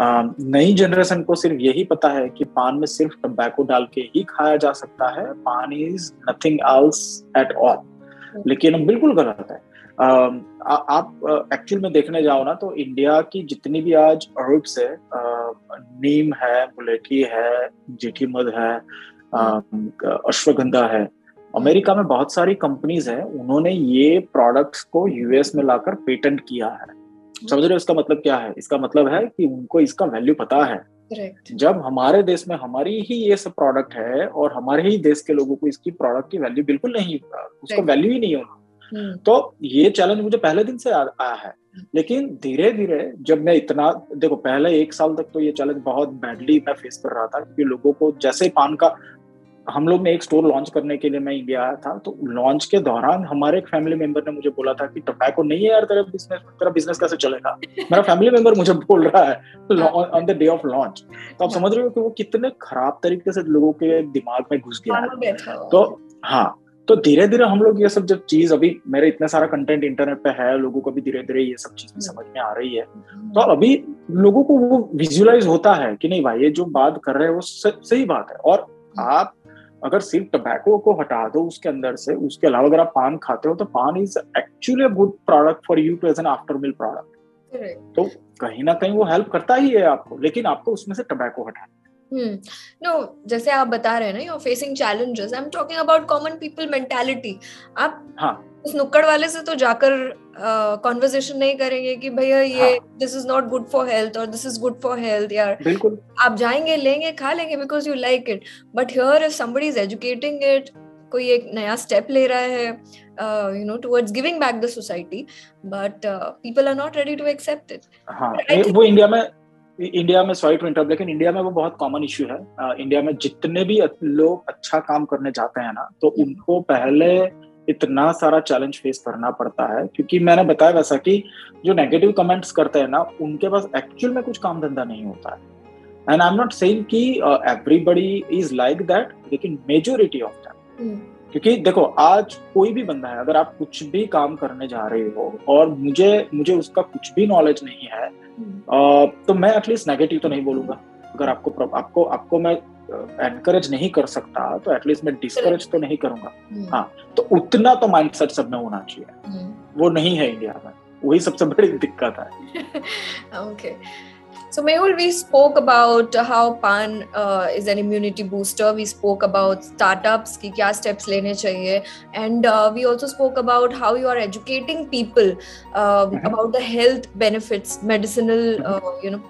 नई जनरेशन को सिर्फ़ यही पता है कि पान में सिर्फ़ टम्बैको डाल के ही खाया जा सकता है। Paan is nothing else at all लेकिन बिल्कुल गलत है। Uh, आ, आप एक्चुअल में देखने जाओ ना तो इंडिया की जितनी भी आज अर्ब्स है नीम है मुलेठी है जेठी मध है अश्वगंधा है अमेरिका में बहुत सारी कंपनीज़ है उन्होंने ये प्रोडक्ट्स को यूएस में लाकर पेटेंट किया है। समझ रहे हो इसका मतलब क्या है? इसका मतलब है कि उनको इसका वैल्यू पता है। Correct. जब हमारे देश में हमारी ही ये सब प्रोडक्ट है और हमारे ही देश के लोगों को इसकी प्रोडक्ट की वैल्यू बिल्कुल नहीं उसका वैल्यू ही नहीं होना हम्म। तो ये चैलेंज मुझे पहले दिन से आया है। लेकिन धीरे धीरे जब मैं इतना देखो पहले एक साल तक तो ये चैलेंज बहुत बैडली मैं फेस कर रहा था क्योंकि लोगों को जैसे पान का हम लोग ने एक स्टोर लॉन्च करने के लिए मैं इंडिया आया था तो लॉन्च के दौरान हमारे एक फैमिली मेंबर ने मुझे बोला था कि टोबैको नहीं है यार तेरा बिज़नेस तेरा बिज़नेस कैसे चलेगा? मेरा फैमिली मेंबर मुझे बोल रहा है on the day of launch तो आप समझ रहे हो कि वो कितने खराब तरीके से लोगों के दिमाग में घुस गया है। तो। हाँ तो धीरे धीरे हम लोग ये सब जब चीज़ अभी मेरे इतने सारा कंटेंट इंटरनेट पे है लोगों को भी धीरे धीरे ये सब चीज़ समझ में आ रही है। तो अभी लोगों को वो विजुअलाइज होता है कि नहीं भाई ये जो बात कर रहे हैं वो सही बात है। और आप अगर सिर्फ़ टबैको को हटा दो उसके अंदर से उसके अलावा अगर आप पान खाते हो तो paan is actually a good product for you to as an after meal product तो कहीं ना कहीं वो हेल्प करता ही है आपको लेकिन आपको उसमें से टबैको हटाना हम्म नो जैसे आप बता रहे हैं ना you facing challenges I am talking about common people mentality आप हाँ। उस नुक्कड़ वाले से तो जाकर कॉन्वर्जेशन uh, नहीं करेंगे कि भैया ये this is not good for health और this is good for health यार। बिल्कुल। आप जाएँगे लेंगे खा लेंगे because you like it but here if somebody is educating it कोई एक नया स्टेप ले रहा है you know towards giving back the society but people are not ready to accept it हाँ वो इंडिया में इंडिया में सॉरी टू इंटरप्ट लेकिन इंडिया में वो बहुत कॉमन इश्यू है। इंडिया में जितने भी लोग अच्छा काम करने जाते हैं ना तो hmm. उनको पहले इतना सारा चैलेंज फेस करना पड़ता है क्योंकि मैंने बताया वैसा कि जो नेगेटिव कमेंट्स करते हैं ना उनके पास एक्चुअल में कुछ काम धंधा नहीं होता है। And I am not saying कि एवरीबडी इज़ लाइक दैट लेकिन मेजोरिटी ऑफ़ दैट क्योंकि देखो आज कोई भी बंदा है अगर आप कुछ भी काम करने जा रहे हो और मुझे मुझे उसका कुछ भी नॉलेज नहीं है uh, तो मैं एटलीस्ट नेगेटिव तो नहीं बोलूँगा। अगर आपको आपको आपको मैं एनकरेज नहीं कर सकता तो एटलीस्ट मैं डिस्करेज तो नहीं करूँगा हम्म। हाँ तो उतना तो माइंडसेट सब में होना चाहिए हम्म। वो नहीं है इंडिया में वही सबसे बड़ी दिक्कत है okay So Mehul, we spoke about how Pan uh, is an immunity booster. We spoke about startups ki kya steps lene chahiye, and uh, we also spoke about how you are educating people uh, mm-hmm. about the health benefits medicinal, mm-hmm. uh, you know,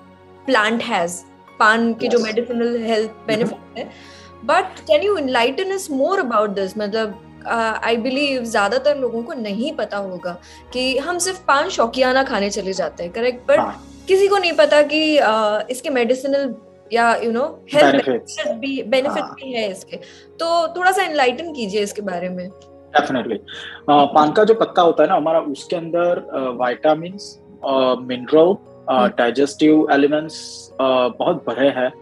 plant has. Paan की जो medicinal health benefit है but can you enlighten us more about this मतलब I uh, believe ज़्यादातर लोगों को नहीं पता होगा कि हम सिर्फ़ पान शौकियाना खाने चले जाते हैं करेक्ट बट. किसी को नहीं पता कि uh, इसके मेडिसिनल या यू नो हेल्थ भी बेनिफिट. भी है इसके तो थोड़ा सा इनलाइटन कीजिए इसके बारे में डेफिनेटली पान का जो पत्ता होता है ना हमारा उसके अंदर वाइटामिन मिनरल डाइजेस्टिव एलिमेंट्स बहुत भरे हैं।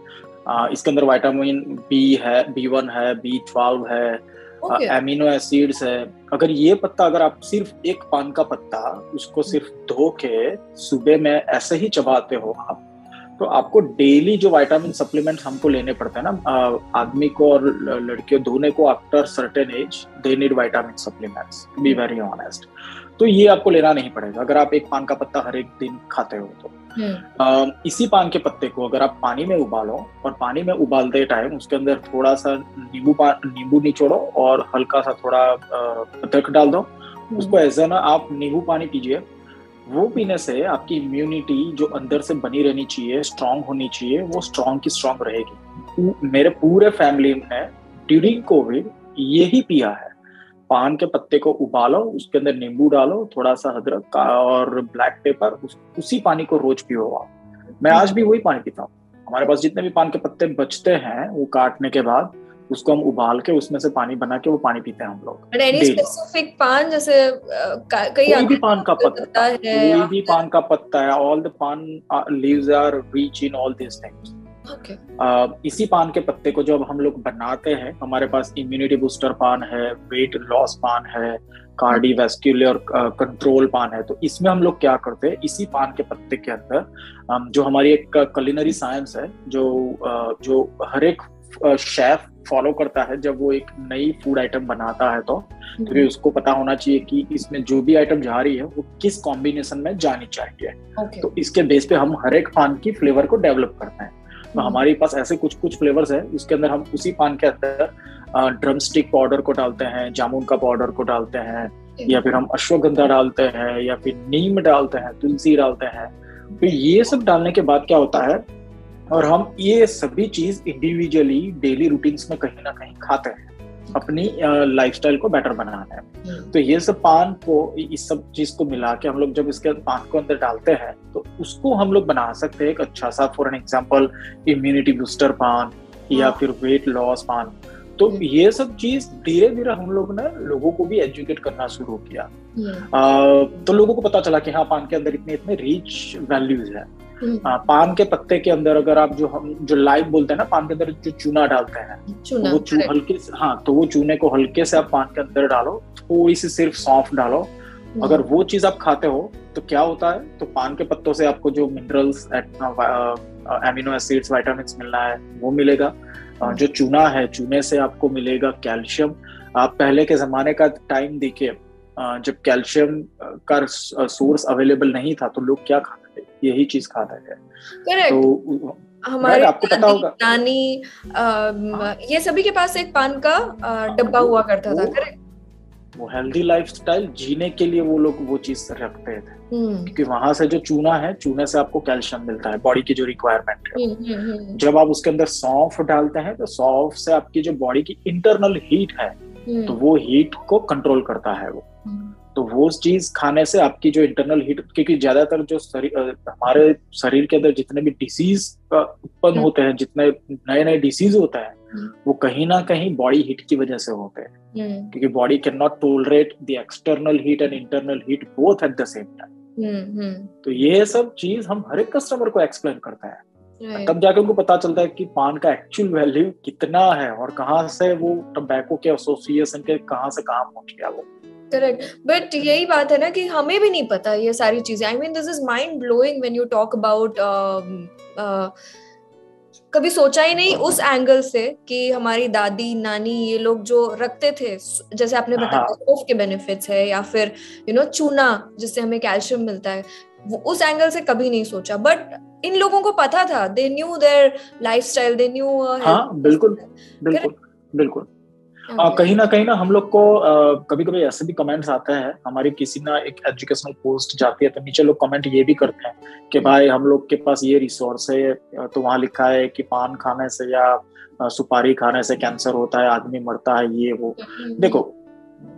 इसके अंदर विटामिन बी है बी वन है बी ट्वेल्व है एमिनो. एसिड्स है। अगर ये पत्ता अगर आप सिर्फ़ एक पान का पत्ता उसको सिर्फ़ धो के सुबह में ऐसे ही चबाते हो आप तो आपको डेली जो विटामिन सप्लीमेंट हमको लेने पड़ते हैं ना आदमी को और लड़कियों दोनों को after certain age they need vitamin supplements be very honest तो ये आपको लेना नहीं पड़ेगा। अगर आप एक पान का पत्ता हर एक दिन खाते हो तो। हम्म। इसी पान के पत्ते को अगर आप पानी में उबालो और पानी में उबालते टाइम उसके अंदर थोड़ा सा नींबू नींबू निचोड़ो और हल्का सा थोड़ा अदरक डाल दो। हम्म। उसको एज ना आप नींबू पानी पीजिए। वो पीने से आपकी इम्यूनिटी जो अंदर से बनी रहनी चाहिए स्ट्रांग होनी चाहिए वो स्ट्रांग की स्ट्रांग रहेगी। मेरे पूरे फैमिली में ड्यूरिंग कोविड यही पिया है। पान के पत्ते को उबालो उसके अंदर नींबू डालो थोड़ा सा अदरक का और ब्लैक पेपर उस, उसी पानी को रोज पियो आप। मैं आज भी वही पानी पीता हूँ। हमारे पास जितने भी पान के पत्ते बचते हैं वो काटने के बाद उसको हम उबाल के उसमें से पानी बना के वो पानी पीते हैं हम लोग। स्पेसिफिक पान जैसे कई कोई भी पान का पत्ता है कोई भी पान का पत्ता है all the paan leaves are rich in all this things Okay. इसी पान के पत्ते को जब हम लोग बनाते हैं हमारे पास इम्यूनिटी बूस्टर पान है वेट लॉस पान है कार्डियोवैस्कुलर कंट्रोल पान है तो इसमें हम लोग क्या करते हैं इसी पान के पत्ते के अंदर जो हमारी एक कलिनरी साइंस है जो जो हर एक शेफ फॉलो करता है जब वो एक नई फ़ूड आइटम बनाता है तो क्योंकि तो उसको पता होना चाहिए कि इसमें जो भी आइटम जा रही है वो किस कॉम्बिनेशन में जानी चाहिए okay. तो इसके बेस पे हम हर एक पान की फ्लेवर को डेवलप करते हैं तो हमारे पास ऐसे कुछ कुछ फ्लेवर्स है उसके अंदर हम उसी पान के अंदर ड्रम स्टिक पाउडर को डालते हैं जामुन का पाउडर को डालते हैं या फिर हम अश्वगंधा डालते हैं या फिर नीम डालते हैं तुलसी डालते हैं। फिर ये सब डालने के बाद क्या होता है और हम ये सभी चीज़ इंडिविजुअली डेली रूटीन्स में कहीं ना कहीं खाते हैं। अपनी लाइफस्टाइल को बेटर बनाना है हम्म। तो ये सब पान को इस सब चीज़ को मिला के हम लोग जब इसके पान को अंदर डालते हैं तो उसको हम लोग बना सकते हैं एक अच्छा सा for an example immunity booster paan या हाँ। फिर वेट लॉस पान तो हम्म। ये सब चीज़ धीरे धीरे हम लोग ने लोगों को भी एजुकेट करना शुरू किया आ, तो लोगों को पता चला कि हाँ पान के अंदर इतने इतने रिच वैल्यूज़ है हम्म। आ, पान के पत्ते के अंदर अगर आप जो हम जो लाइव बोलते हैं ना पान के अंदर जो चूना डालते हैं चूना, तो वो चू, हल्के हाँ तो वो चूने को हल्के से आप पान के अंदर डालो थोड़ी सी सिर्फ़ सौंफ डालो। हम्म। अगर वो चीज़ आप खाते हो तो क्या होता है तो पान के पत्तों से आपको जो मिनरल्स एमिनो एसिड्स वाइटामिन मिलना है वो मिलेगा। जो चूना है चूने से आपको मिलेगा कैल्शियम। आप पहले के जमाने का टाइम देखिए जब कैल्शियम का सोर्स अवेलेबल नहीं था तो लोग क्या खाते यही चीज़ खाते थे तो हमारे आपको पता होगा। नानी ये सभी के पास एक पान का डब्बा हुआ करता था करेक्ट वो हेल्दी लाइफस्टाइल जीने के लिए वो लोग वो चीज़ रखते थे। हम्म। क्योंकि वहाँ से जो चूना है चूने से आपको कैल्शियम मिलता है बॉडी की जो रिक्वायरमेंट है। हम्म, हम्म, जब आप उसके अंदर सौंफ डालते हैं तो सौंफ से आपकी जो बॉडी की इंटरनल हीट है तो वो हीट को कंट्रोल करता है वो। तो वो चीज़ खाने से आपकी जो इंटरनल हीट क्योंकि ज़्यादातर जो शरीर हमारे शरीर के अंदर जितने भी डिसीज उत्पन्न होते हैं जितने नए नए डिसीज होते हैं वो कहीं ना कहीं बॉडी हीट की वजह से होते हैं। क्योंकि body can not tolerate the external heat and internal heat both at the same time तो ये सब चीज़ हम हर एक कस्टमर को एक्सप्लेन करते हैं। Right. तब जाके उनको पता चलता है कि पान का एक्चुअल वैल्यू कितना है और कहाँ से वो टबैको के एसोसिएशन के कहाँ से काम पहुँच गया वो। करेक्ट बट यही बात है ना कि हमें भी नहीं पता ये सारी चीज़ें। I mean this is mind blowing when you talk about कभी सोचा ही नहीं उस एंगल से कि हमारी दादी नानी ये लोग जो रखते थे जैसे आपने बताया हाँ. के बेनिफिट्स है या फिर यू नो चूना जिससे हमें कैल्शियम मिलता है वो उस एंगल से कभी नहीं सोचा। बट इन लोगों को पता था। They knew their lifestyle they knew हाँ बिल्कुल बिल्कुल बिल्कुल। आ, कहीं ना कहीं ना हम लोग को कभी कभी ऐसे भी कमेंट्स आते हैं हमारी किसी ना एक एजुकेशनल पोस्ट जाती है तो नीचे लोग कमेंट ये भी करते हैं कि भाई हम लोग के पास ये रिसोर्स है तो वहाँ लिखा है कि पान खाने से या सुपारी खाने से कैंसर होता है आदमी मरता है ये वो हम्म। देखो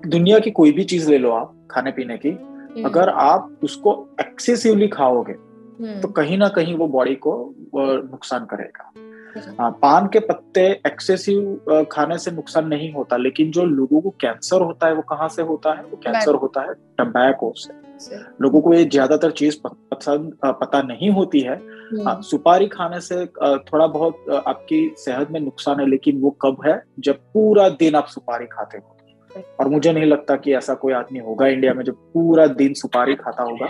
दुनिया की कोई भी चीज़ ले लो आप खाने पीने की हम्म। अगर आप उसको एक्सेसिवली खाओगे तो हम्म। कहीं ना कहीं वो बॉडी को नुकसान करेगा हाँ पान के पत्ते एक्सेसिव खाने से नुकसान नहीं होता लेकिन जो लोगों को कैंसर होता है वो कहाँ से होता है? वो कैंसर होता है टबैको से। लोगों को ये ज़्यादातर चीज़ पसंद पता नहीं होती है। हम्म। सुपारी खाने से थोड़ा बहुत आपकी सेहत में नुकसान है लेकिन वो कब है? जब पूरा दिन आप सुपारी खाते हो। और मुझे नहीं लगता कि ऐसा कोई आदमी होगा इंडिया में जो पूरा दिन सुपारी खाता होगा।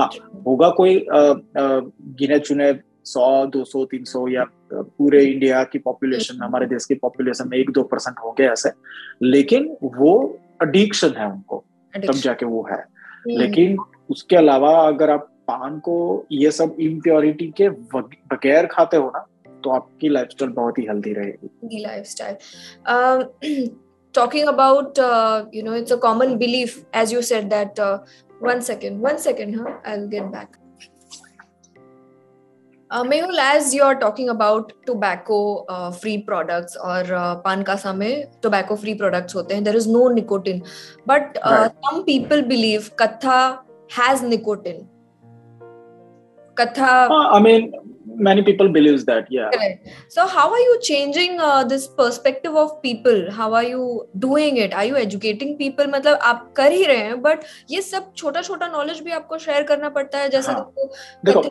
हाँ होगा कोई गिने चुने सौ दो सौ तीन सौ या पूरे इंडिया की पॉपुलेशन में हमारे देश की पॉपुलेशन में एक दो परसेंट होंगे ऐसे। लेकिन वो अडिक्शन है उनको तब जाके वो है। हम्म। लेकिन उसके अलावा अगर आप पान को ये सब इम्प्योरिटी के बगैर खाते हो ना तो आपकी लाइफस्टाइल बहुत ही हेल्दी रहेगी। Lifestyle talking about uh, you know it's a common belief as you said that uh, one second one second huh? I'll get back. Uh, Mehul, as you're talking about tobacco uh, free products or uh, pan kasa mein tobacco free products hote hain, there is no nicotine. But uh, right. some people believe katha has nicotine. Katha. Uh, I mean, many people believes that yeah. Correct. so how are you changing uh, this perspective of people? How are you doing it? Are you educating people? मतलब आप कर ही रहे हैं but ये सब छोटा छोटा knowledge भी आपको शेयर करना पड़ता है जैसे हाँ. देखो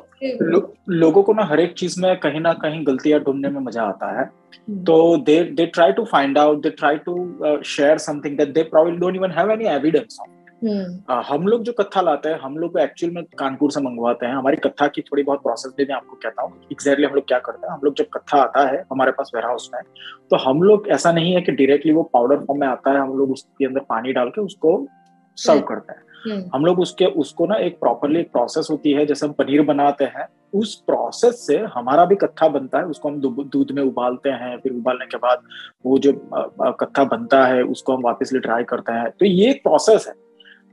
लो, लोगों को ना हर एक चीज़ में कहीं ना कहीं गलतियाँ ढूँढने में मज़ा आता है। तो they they try to find out they try to share something that they probably don't even have any evidence of हम्म। हम लोग जो कथा लाते हैं हम लोग एक्चुअल में कानपुर से मंगवाते हैं हमारी कथा की थोड़ी बहुत प्रोसेस भी मैं आपको कहता हूँ एग्जैक्टली हम लोग क्या करते हैं हम लोग जब कथा आता है हमारे पास वेयर हाउस में तो हम लोग ऐसा नहीं है कि डायरेक्टली वो पाउडर फॉर्म में आता है हम लोग उसके अंदर पानी डाल के उसको सर्व हम्म। करते हैं हम्म। हम लोग उसके उसको ना एक प्रॉपरली एक प्रोसेस होती है जैसे हम पनीर बनाते हैं उस प्रोसेस से हमारा भी कत्था बनता है उसको हम दूध में उबालते हैं फिर उबालने के बाद वो जो कत्था बनता है उसको हम वापस ले ड्राई करते हैं तो ये एक प्रोसेस है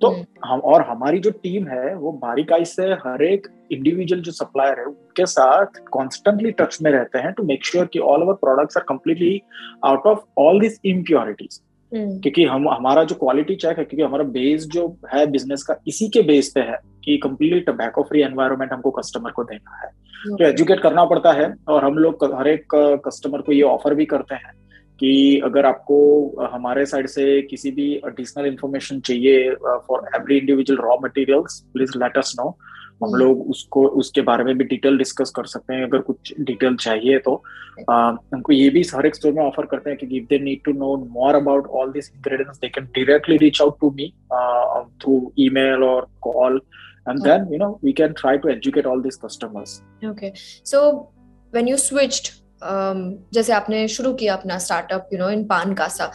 तो हम्म। हम और हमारी जो टीम है वो बारीकाई से हर एक इंडिविजुअल जो सप्लायर है उनके साथ कॉन्स्टेंटली टच में रहते हैं टू मेक श्योर कि all our products are completely out of all this impurities क्योंकि हम हमारा जो क्वालिटी चेक है क्योंकि हमारा बेस जो है बिज़नेस का इसी के बेस पे है कि कम्प्लीटली टबैको फ्री एनवायरमेंट हमको कस्टमर को देना है। तो एजुकेट करना पड़ता है और हम लोग हर एक कस्टमर को ये ऑफ़र भी करते हैं। कि अगर आपको हमारे साइड से किसी भी एडिशनल इंफॉर्मेशन चाहिए for every individual raw materials please let us know हम हम्म। लोग उसको उसके बारे में भी डिटेल डिस्कस कर सकते हैं अगर कुछ डिटेल चाहिए तो। हमको ये भी हर एक स्टोर में ऑफ़र करते हैं कि if they need to know more about all this ingredients they can directly reach out to me through email और call and then you know we can try to educate all these customers. Okay. So when you switched um, जैसे आपने शुरू किया अपना startup you know in Paan Kasa.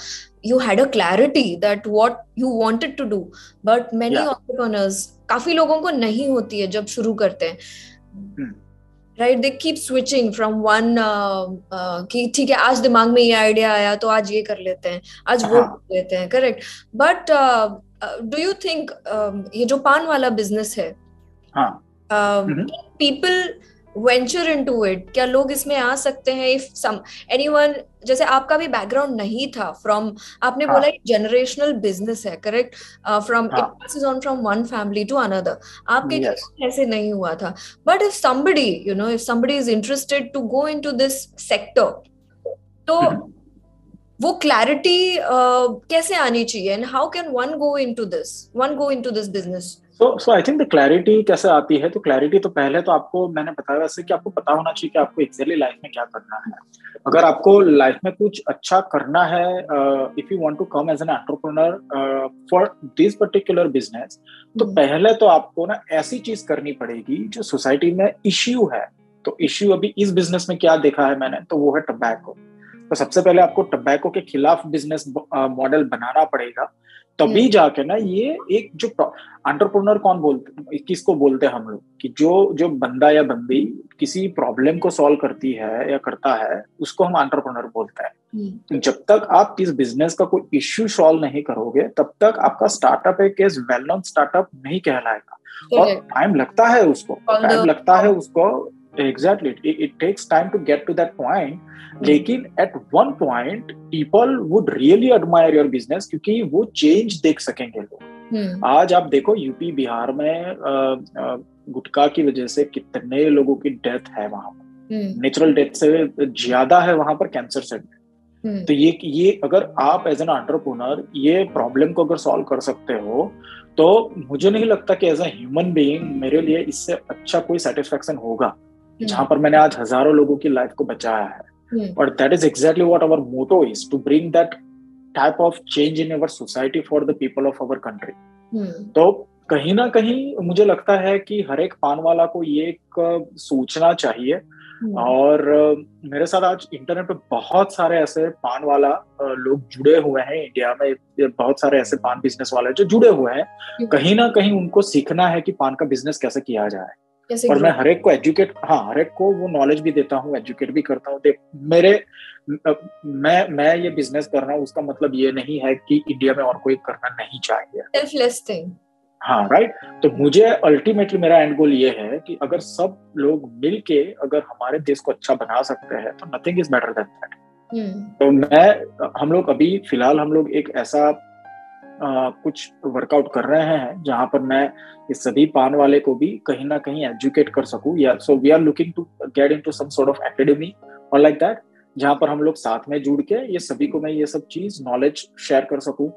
You had a clarity that what you wanted to do but many entrepreneurs काफ़ी लोगों को नहीं होती है जब शुरू करते हैं। Right they keep switching from one कि ठीक है आज दिमाग में ये आइडिया आया तो आज ये कर लेते हैं आज वो हाँ. कर लेते हैं correct but do you think ये जो पान वाला बिज़नेस है पीपल हाँ. uh, वेंचर इनटू इट क्या लोग इसमें आ सकते हैं? इफ़ सम एनीवन जैसे आपका भी बैकग्राउंड नहीं था फ्रॉम आपने हाँ. बोला जनरेशनल बिज़नेस है correct from it passes on from one family to another आपके yes. ऐसे नहीं हुआ था. But if somebody you know if somebody is interested to go into this sector तो mm-hmm. वो क्लैरिटी uh, कैसे आनी चाहिए? And how can one go into this one go into this business so so I think the clarity कैसे आती है? तो clarity तो पहले तो आपको मैंने बताया वैसे कि आपको पता होना चाहिए कि आपको एक्चुअली लाइफ में क्या करना है। अगर आपको लाइफ में कुछ अच्छा करना है if you want to come as an entrepreneur for this particular business तो hmm. पहले तो आपको ना ऐसी चीज़ करनी पड़ेगी जो सोसाइटी में इश्यू है। तो इश्यू अभी इस बिज़नेस में क्या देखा है मैंने? तो वो है टबैको तो सबसे पहले आपको टबैको के खिलाफ बिज़नेस मॉडल बनाना पड़ेगा। तभी हम्म। जाके ना ये एक जो अंटरप्रोनर कौन बोलते किसको बोलते हैं हम लोग कि जो जो बंदा या बंदी किसी प्रॉब्लम को सॉल्व करती है या करता है उसको हम अंटरप्रोनर बोलते हैं हम्म। जब तक आप इस बिज़नेस का कोई इश्यू सॉल्व नहीं करोगे तब तक आपका स्टार्टअप एक वेल नोन स्टार्टअप नहीं कहलाएगा और टाइम लगता है उसको टाइम लगता है उसको exactly it takes time to get to that point लेकिन at one point people would really admire your business क्योंकि वो चेंज देख सकेंगे लोग hmm. आज आप देखो यूपी बिहार में गुटखा की वजह से कितने लोगों की डेथ है वहाँ पर नेचुरल डेथ से ज़्यादा है वहाँ पर कैंसर से तो ये ये अगर आप एज एन एंटरप्रोनर ये प्रॉब्लम को अगर सॉल्व कर सकते हो तो मुझे नहीं लगता कि एज ए ह्यूमन बीइंग मेरे लिए इससे अच्छा कोई सेटिस्फेक्शन होगा जहाँ पर मैंने आज हज़ारों लोगों की लाइफ को बचाया है। और that is exactly what our motto is to bring that type of change in our society for the people of our country तो कहीं ना कहीं मुझे लगता है कि हर एक पान वाला को ये एक सोचना चाहिए। हम्म। और मेरे साथ आज इंटरनेट पे बहुत सारे ऐसे पान वाला लोग जुड़े हुए हैं इंडिया में। बहुत सारे ऐसे पान बिज़नेस वाले जो जुड़े हुए हैं। कहीं ना कहीं उनको सीखना है कि पान का बिज़नेस कैसे किया जाए। और मैं हर एक को एजुकेट हाँ हर एक को वो नॉलेज भी देता हूँ एजुकेट भी करता हूँ। मेरे मैं मैं ये बिज़नेस कर रहा हूँ उसका मतलब ये नहीं है कि इंडिया में और कोई करना नहीं चाहिए। हाँ राइट तो मुझे अल्टीमेटली मेरा एंड गोल ये है कि अगर सब लोग मिल के अगर हमारे देश को अच्छा बना सकते हैं तो nothing is better than that तो मैं हम लोग अभी फ़िलहाल हम लोग एक ऐसा कुछ वर्कआउट कर रहे हैं, जहाँ पर मैं इस सभी पान वाले को भी कहीं ना कहीं एजुकेट कर सकूँ, या so we are looking to get into some sort of academy और लाइक दैट जहाँ पर हम लोग साथ में जुड़ के ये सभी को मैं ये सब चीज़ नॉलेज शेयर कर सकूँ।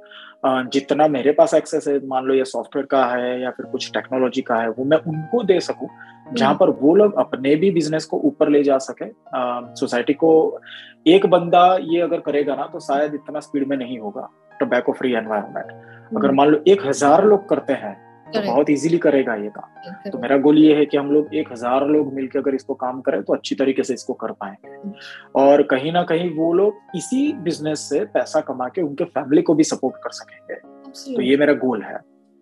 जितना मेरे पास एक्सेस है मान लो ये सॉफ्टवेयर का है या फिर कुछ टेक्नोलॉजी का है वो मैं उनको दे सकूँ जहाँ हम्म। पर वो लोग अपने भी बिज़नेस को ऊपर ले जा सके। सोसाइटी को एक बंदा ये अगर करेगा ना तो शायद इतना स्पीड में नहीं होगा टोबैको फ्री एनवायरमेंट अगर मान लो एक हज़ार लोग करते हैं तो बहुत इजीली करेगा ये काम। तो मेरा गोल ये है कि हम लोग एक हज़ार लोग मिलकर अगर इसको काम करें तो अच्छी तरीके से इसको कर पाएँगे और कहीं ना कहीं वो लोग इसी बिज़नेस से पैसा कमा के उनके फैमिली को भी सपोर्ट कर सकेंगे। तो ये मेरा गोल है।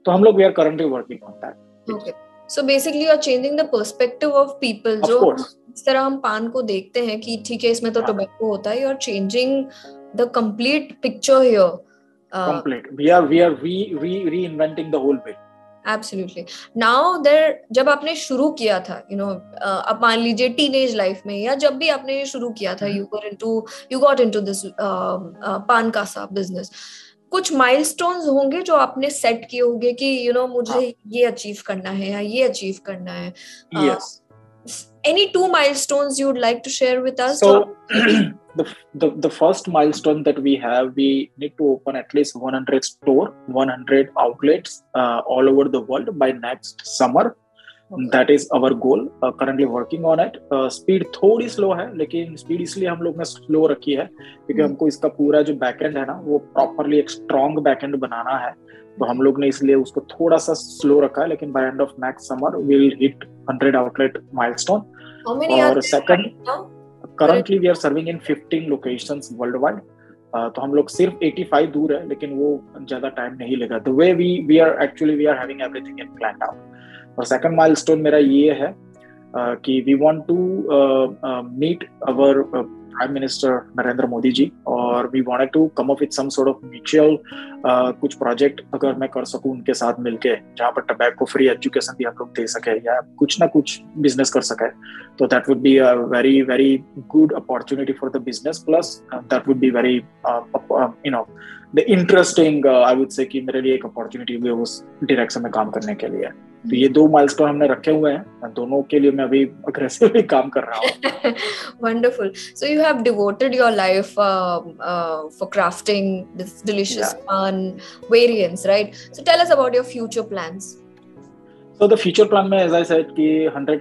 तो हम लोग we are currently working on that so basically you are changing the perspective of people जो इस तरह हम पान को देखते हैं कि ठीक है इसमें तो टोबैको हाँ। होता है। और changing the complete picture here complete we are we are re re reinventing the whole bit absolutely now there जब आपने शुरू किया था यू नो आप अब मान लीजिए टीन एज लाइफ में या जब भी आपने ये शुरू किया था you got into you got into this paan का सा बिज़नेस कुछ माइलस्टोन्स होंगे जो आपने सेट किए होंगे कि यू you नो know, मुझे हाँ. ये अचीव करना है या ये अचीव करना है yes. uh, any two milestones you would like to share with us so the, the the first milestone that we have we need to open at least 100 store 100 outlets uh, all over the world by next summer that is our goal currently working on it speed थोड़ी slow है लेकिन speed इसलिए हम लोग ने slow रखी है क्योंकि hmm. हमको इसका पूरा जो बैकएंड है ना वो प्रॉपरली एक स्ट्रॉन्ग बैकएंड बनाना है तो हम लोग ने इसलिए उसको थोड़ा सा स्लो रखा है लेकिन by end of next summer will hit 100 outlet milestone और second currently we are serving in 15 locations worldwide तो हम लोग सिर्फ़ 85 दूर है लेकिन वो ज़्यादा टाइम नहीं लेगा। The way we we are actually we are having everything in plan now और सेकंड माइलस्टोन मेरा ये है uh, कि we want to meet our prime minister Narendra Modi ji और we wanted to come up with some sort of mutual कुछ project अगर मैं कर सकूँ उनके साथ मिलके, जहाँ पर टबैको फ्री एजुकेशन भी हम लोग दे सके या कुछ ना कुछ बिज़नेस कर सके। तो that would be a very very good opportunity for the business plus that would be very you know the interesting I would say कि मेरे लिए एक अपॉर्चुनिटी भी उस डायरेक्शन में काम करने के लिए। तो ये दो माइलस्टोन हमने रखे हुए हैं। दोनों के लिए मैं अभी अग्रेसिवली काम कर रहा हूँ। Wonderful so you have devoted your life for crafting this delicious fun variants right so tell us about your future plans तो द फ्यूचर प्लान में एज आई सेड कि 100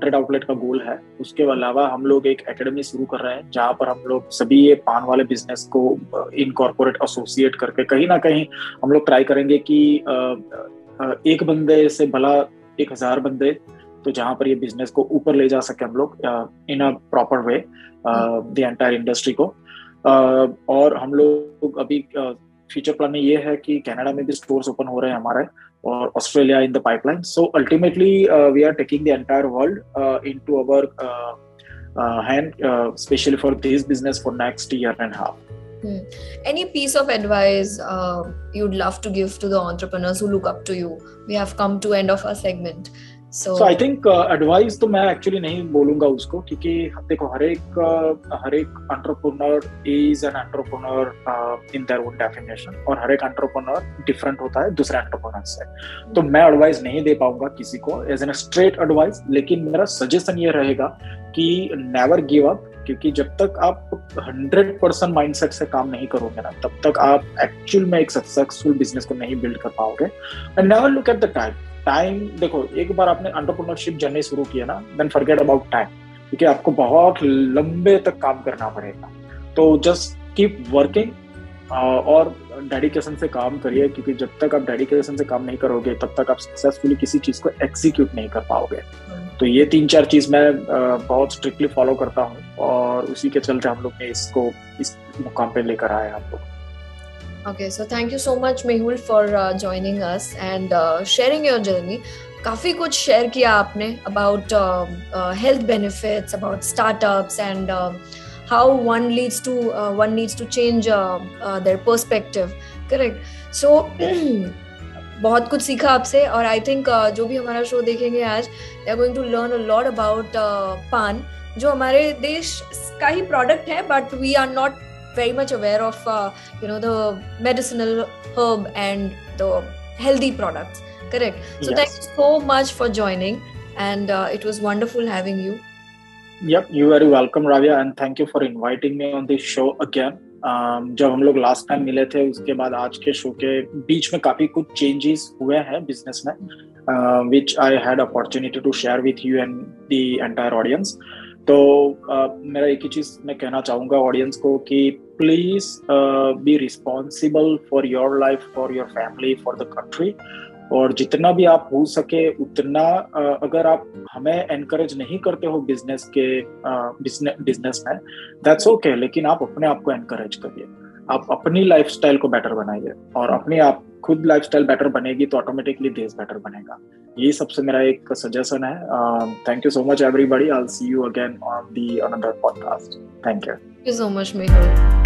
100 आउटलेट का गोल है। उसके अलावा हम लोग एक एकेडमी शुरू कर रहे हैं जहाँ पर हम लोग सभी ये पान वाले बिज़नेस को इनकॉर्पोरेट एसोसिएट करके कहीं ना कहीं हम लोग ट्राई करेंगे कि एक बंदे से भला एक हज़ार बंदे तो जहाँ पर ये बिज़नेस को ऊपर ले जा सके हम लोग in a proper way the entire industry को। uh, और हम लोग अभी फ्यूचर प्लान में ये है कि कनाडा में भी स्टोर्स ओपन हो रहे हैं हमारे और Australia in the pipeline so ultimately we are taking the entire world into our hand specially for this business for next year and half Hmm. Any piece of advice uh, you'd love to give to the entrepreneurs who look up to you? We have come to end of our segment. So I think advice तो मैं actually नहीं बोलूँगा उसको क्योंकि देखो हर एक uh, हर एक entrepreneur is an entrepreneur in their own definition और हर एक एंटरप्रेन्योर डिफरेंट होता है दूसरे एंटरप्रेन्योर से तो मैं एडवाइस नहीं दे पाऊँगा किसी को एज एन स्ट्रेट एडवाइस लेकिन मेरा सजेशन ये रहेगा कि नेवर गिव अप क्योंकि जब तक आप 100 परसेंट माइंडसेट से काम नहीं करोगे ना, तब तक आप एक्चुअल में एक सक्सेसफुल बिज़नेस को नहीं बिल्ड कर पाओगे। And never look at the time time देखो, एक बार आपने अंटरप्रोनरशिप जर्नी शुरू किया ना देन फॉरगेट अबाउट टाइम क्योंकि आपको बहुत लंबे तक काम करना पड़ेगा। तो जस्ट कीप वर्किंग और डेडिकेशन से काम करिए क्योंकि जब तक आप डेडिकेशन से काम नहीं करोगे तब तक आप सक्सेसफुली किसी चीज़ को एग्जीक्यूट नहीं कर पाओगे तो ये तीन चार चीज़ मैं बहुत स्ट्रिक्टली फॉलो करता हूँ और उसी के चलते हम लोग ने इसको इस मुकाम पे लेकर आए हम लोग Okay, so thank you so much, Mehul, for uh, joining us and uh, sharing your journey. काफ़ी कुछ शेयर किया आपने about health benefits about startups and How one leads to one needs to change their perspective correct so बहुत कुछ सीखा आपसे और I think uh, जो भी हमारा शो देखेंगे आज they are going to learn a lot about paan जो हमारे देश का ही प्रोडक्ट है but we are not very much aware of uh, you know the medicinal herb and the healthy products correct so yes. thank you so much for joining and uh, it was wonderful having you Yep you very welcome ravia and thank you for inviting me on this show again. Um, जब हम लोग last time मिले थे उसके बाद आज के show के बीच में काफ़ी कुछ चेंजेस हुए हैं बिज़नेस में which I had opportunity to share with you and the entire audience तो uh, मेरा एक ही चीज़ मैं कहना चाहूँगा ऑडियंस को कि please be responsible for your life for your family for the country और जितना भी आप हो सके उतना अगर आप हमें एनकरेज नहीं करते हो बिज़नेस के बिज़नेस में दैट्स ओके लेकिन आप अपने आप को एनकरेज करिए। आप अपनी लाइफस्टाइल को बेटर बनाइए और अपने आप, खुद लाइफस्टाइल बेटर बनेगी तो ऑटोमेटिकली देश बेटर बनेगा। ये सबसे मेरा एक सजेशन है। Thank you so much everybody I see you again on the another podcast thank you so much Mehul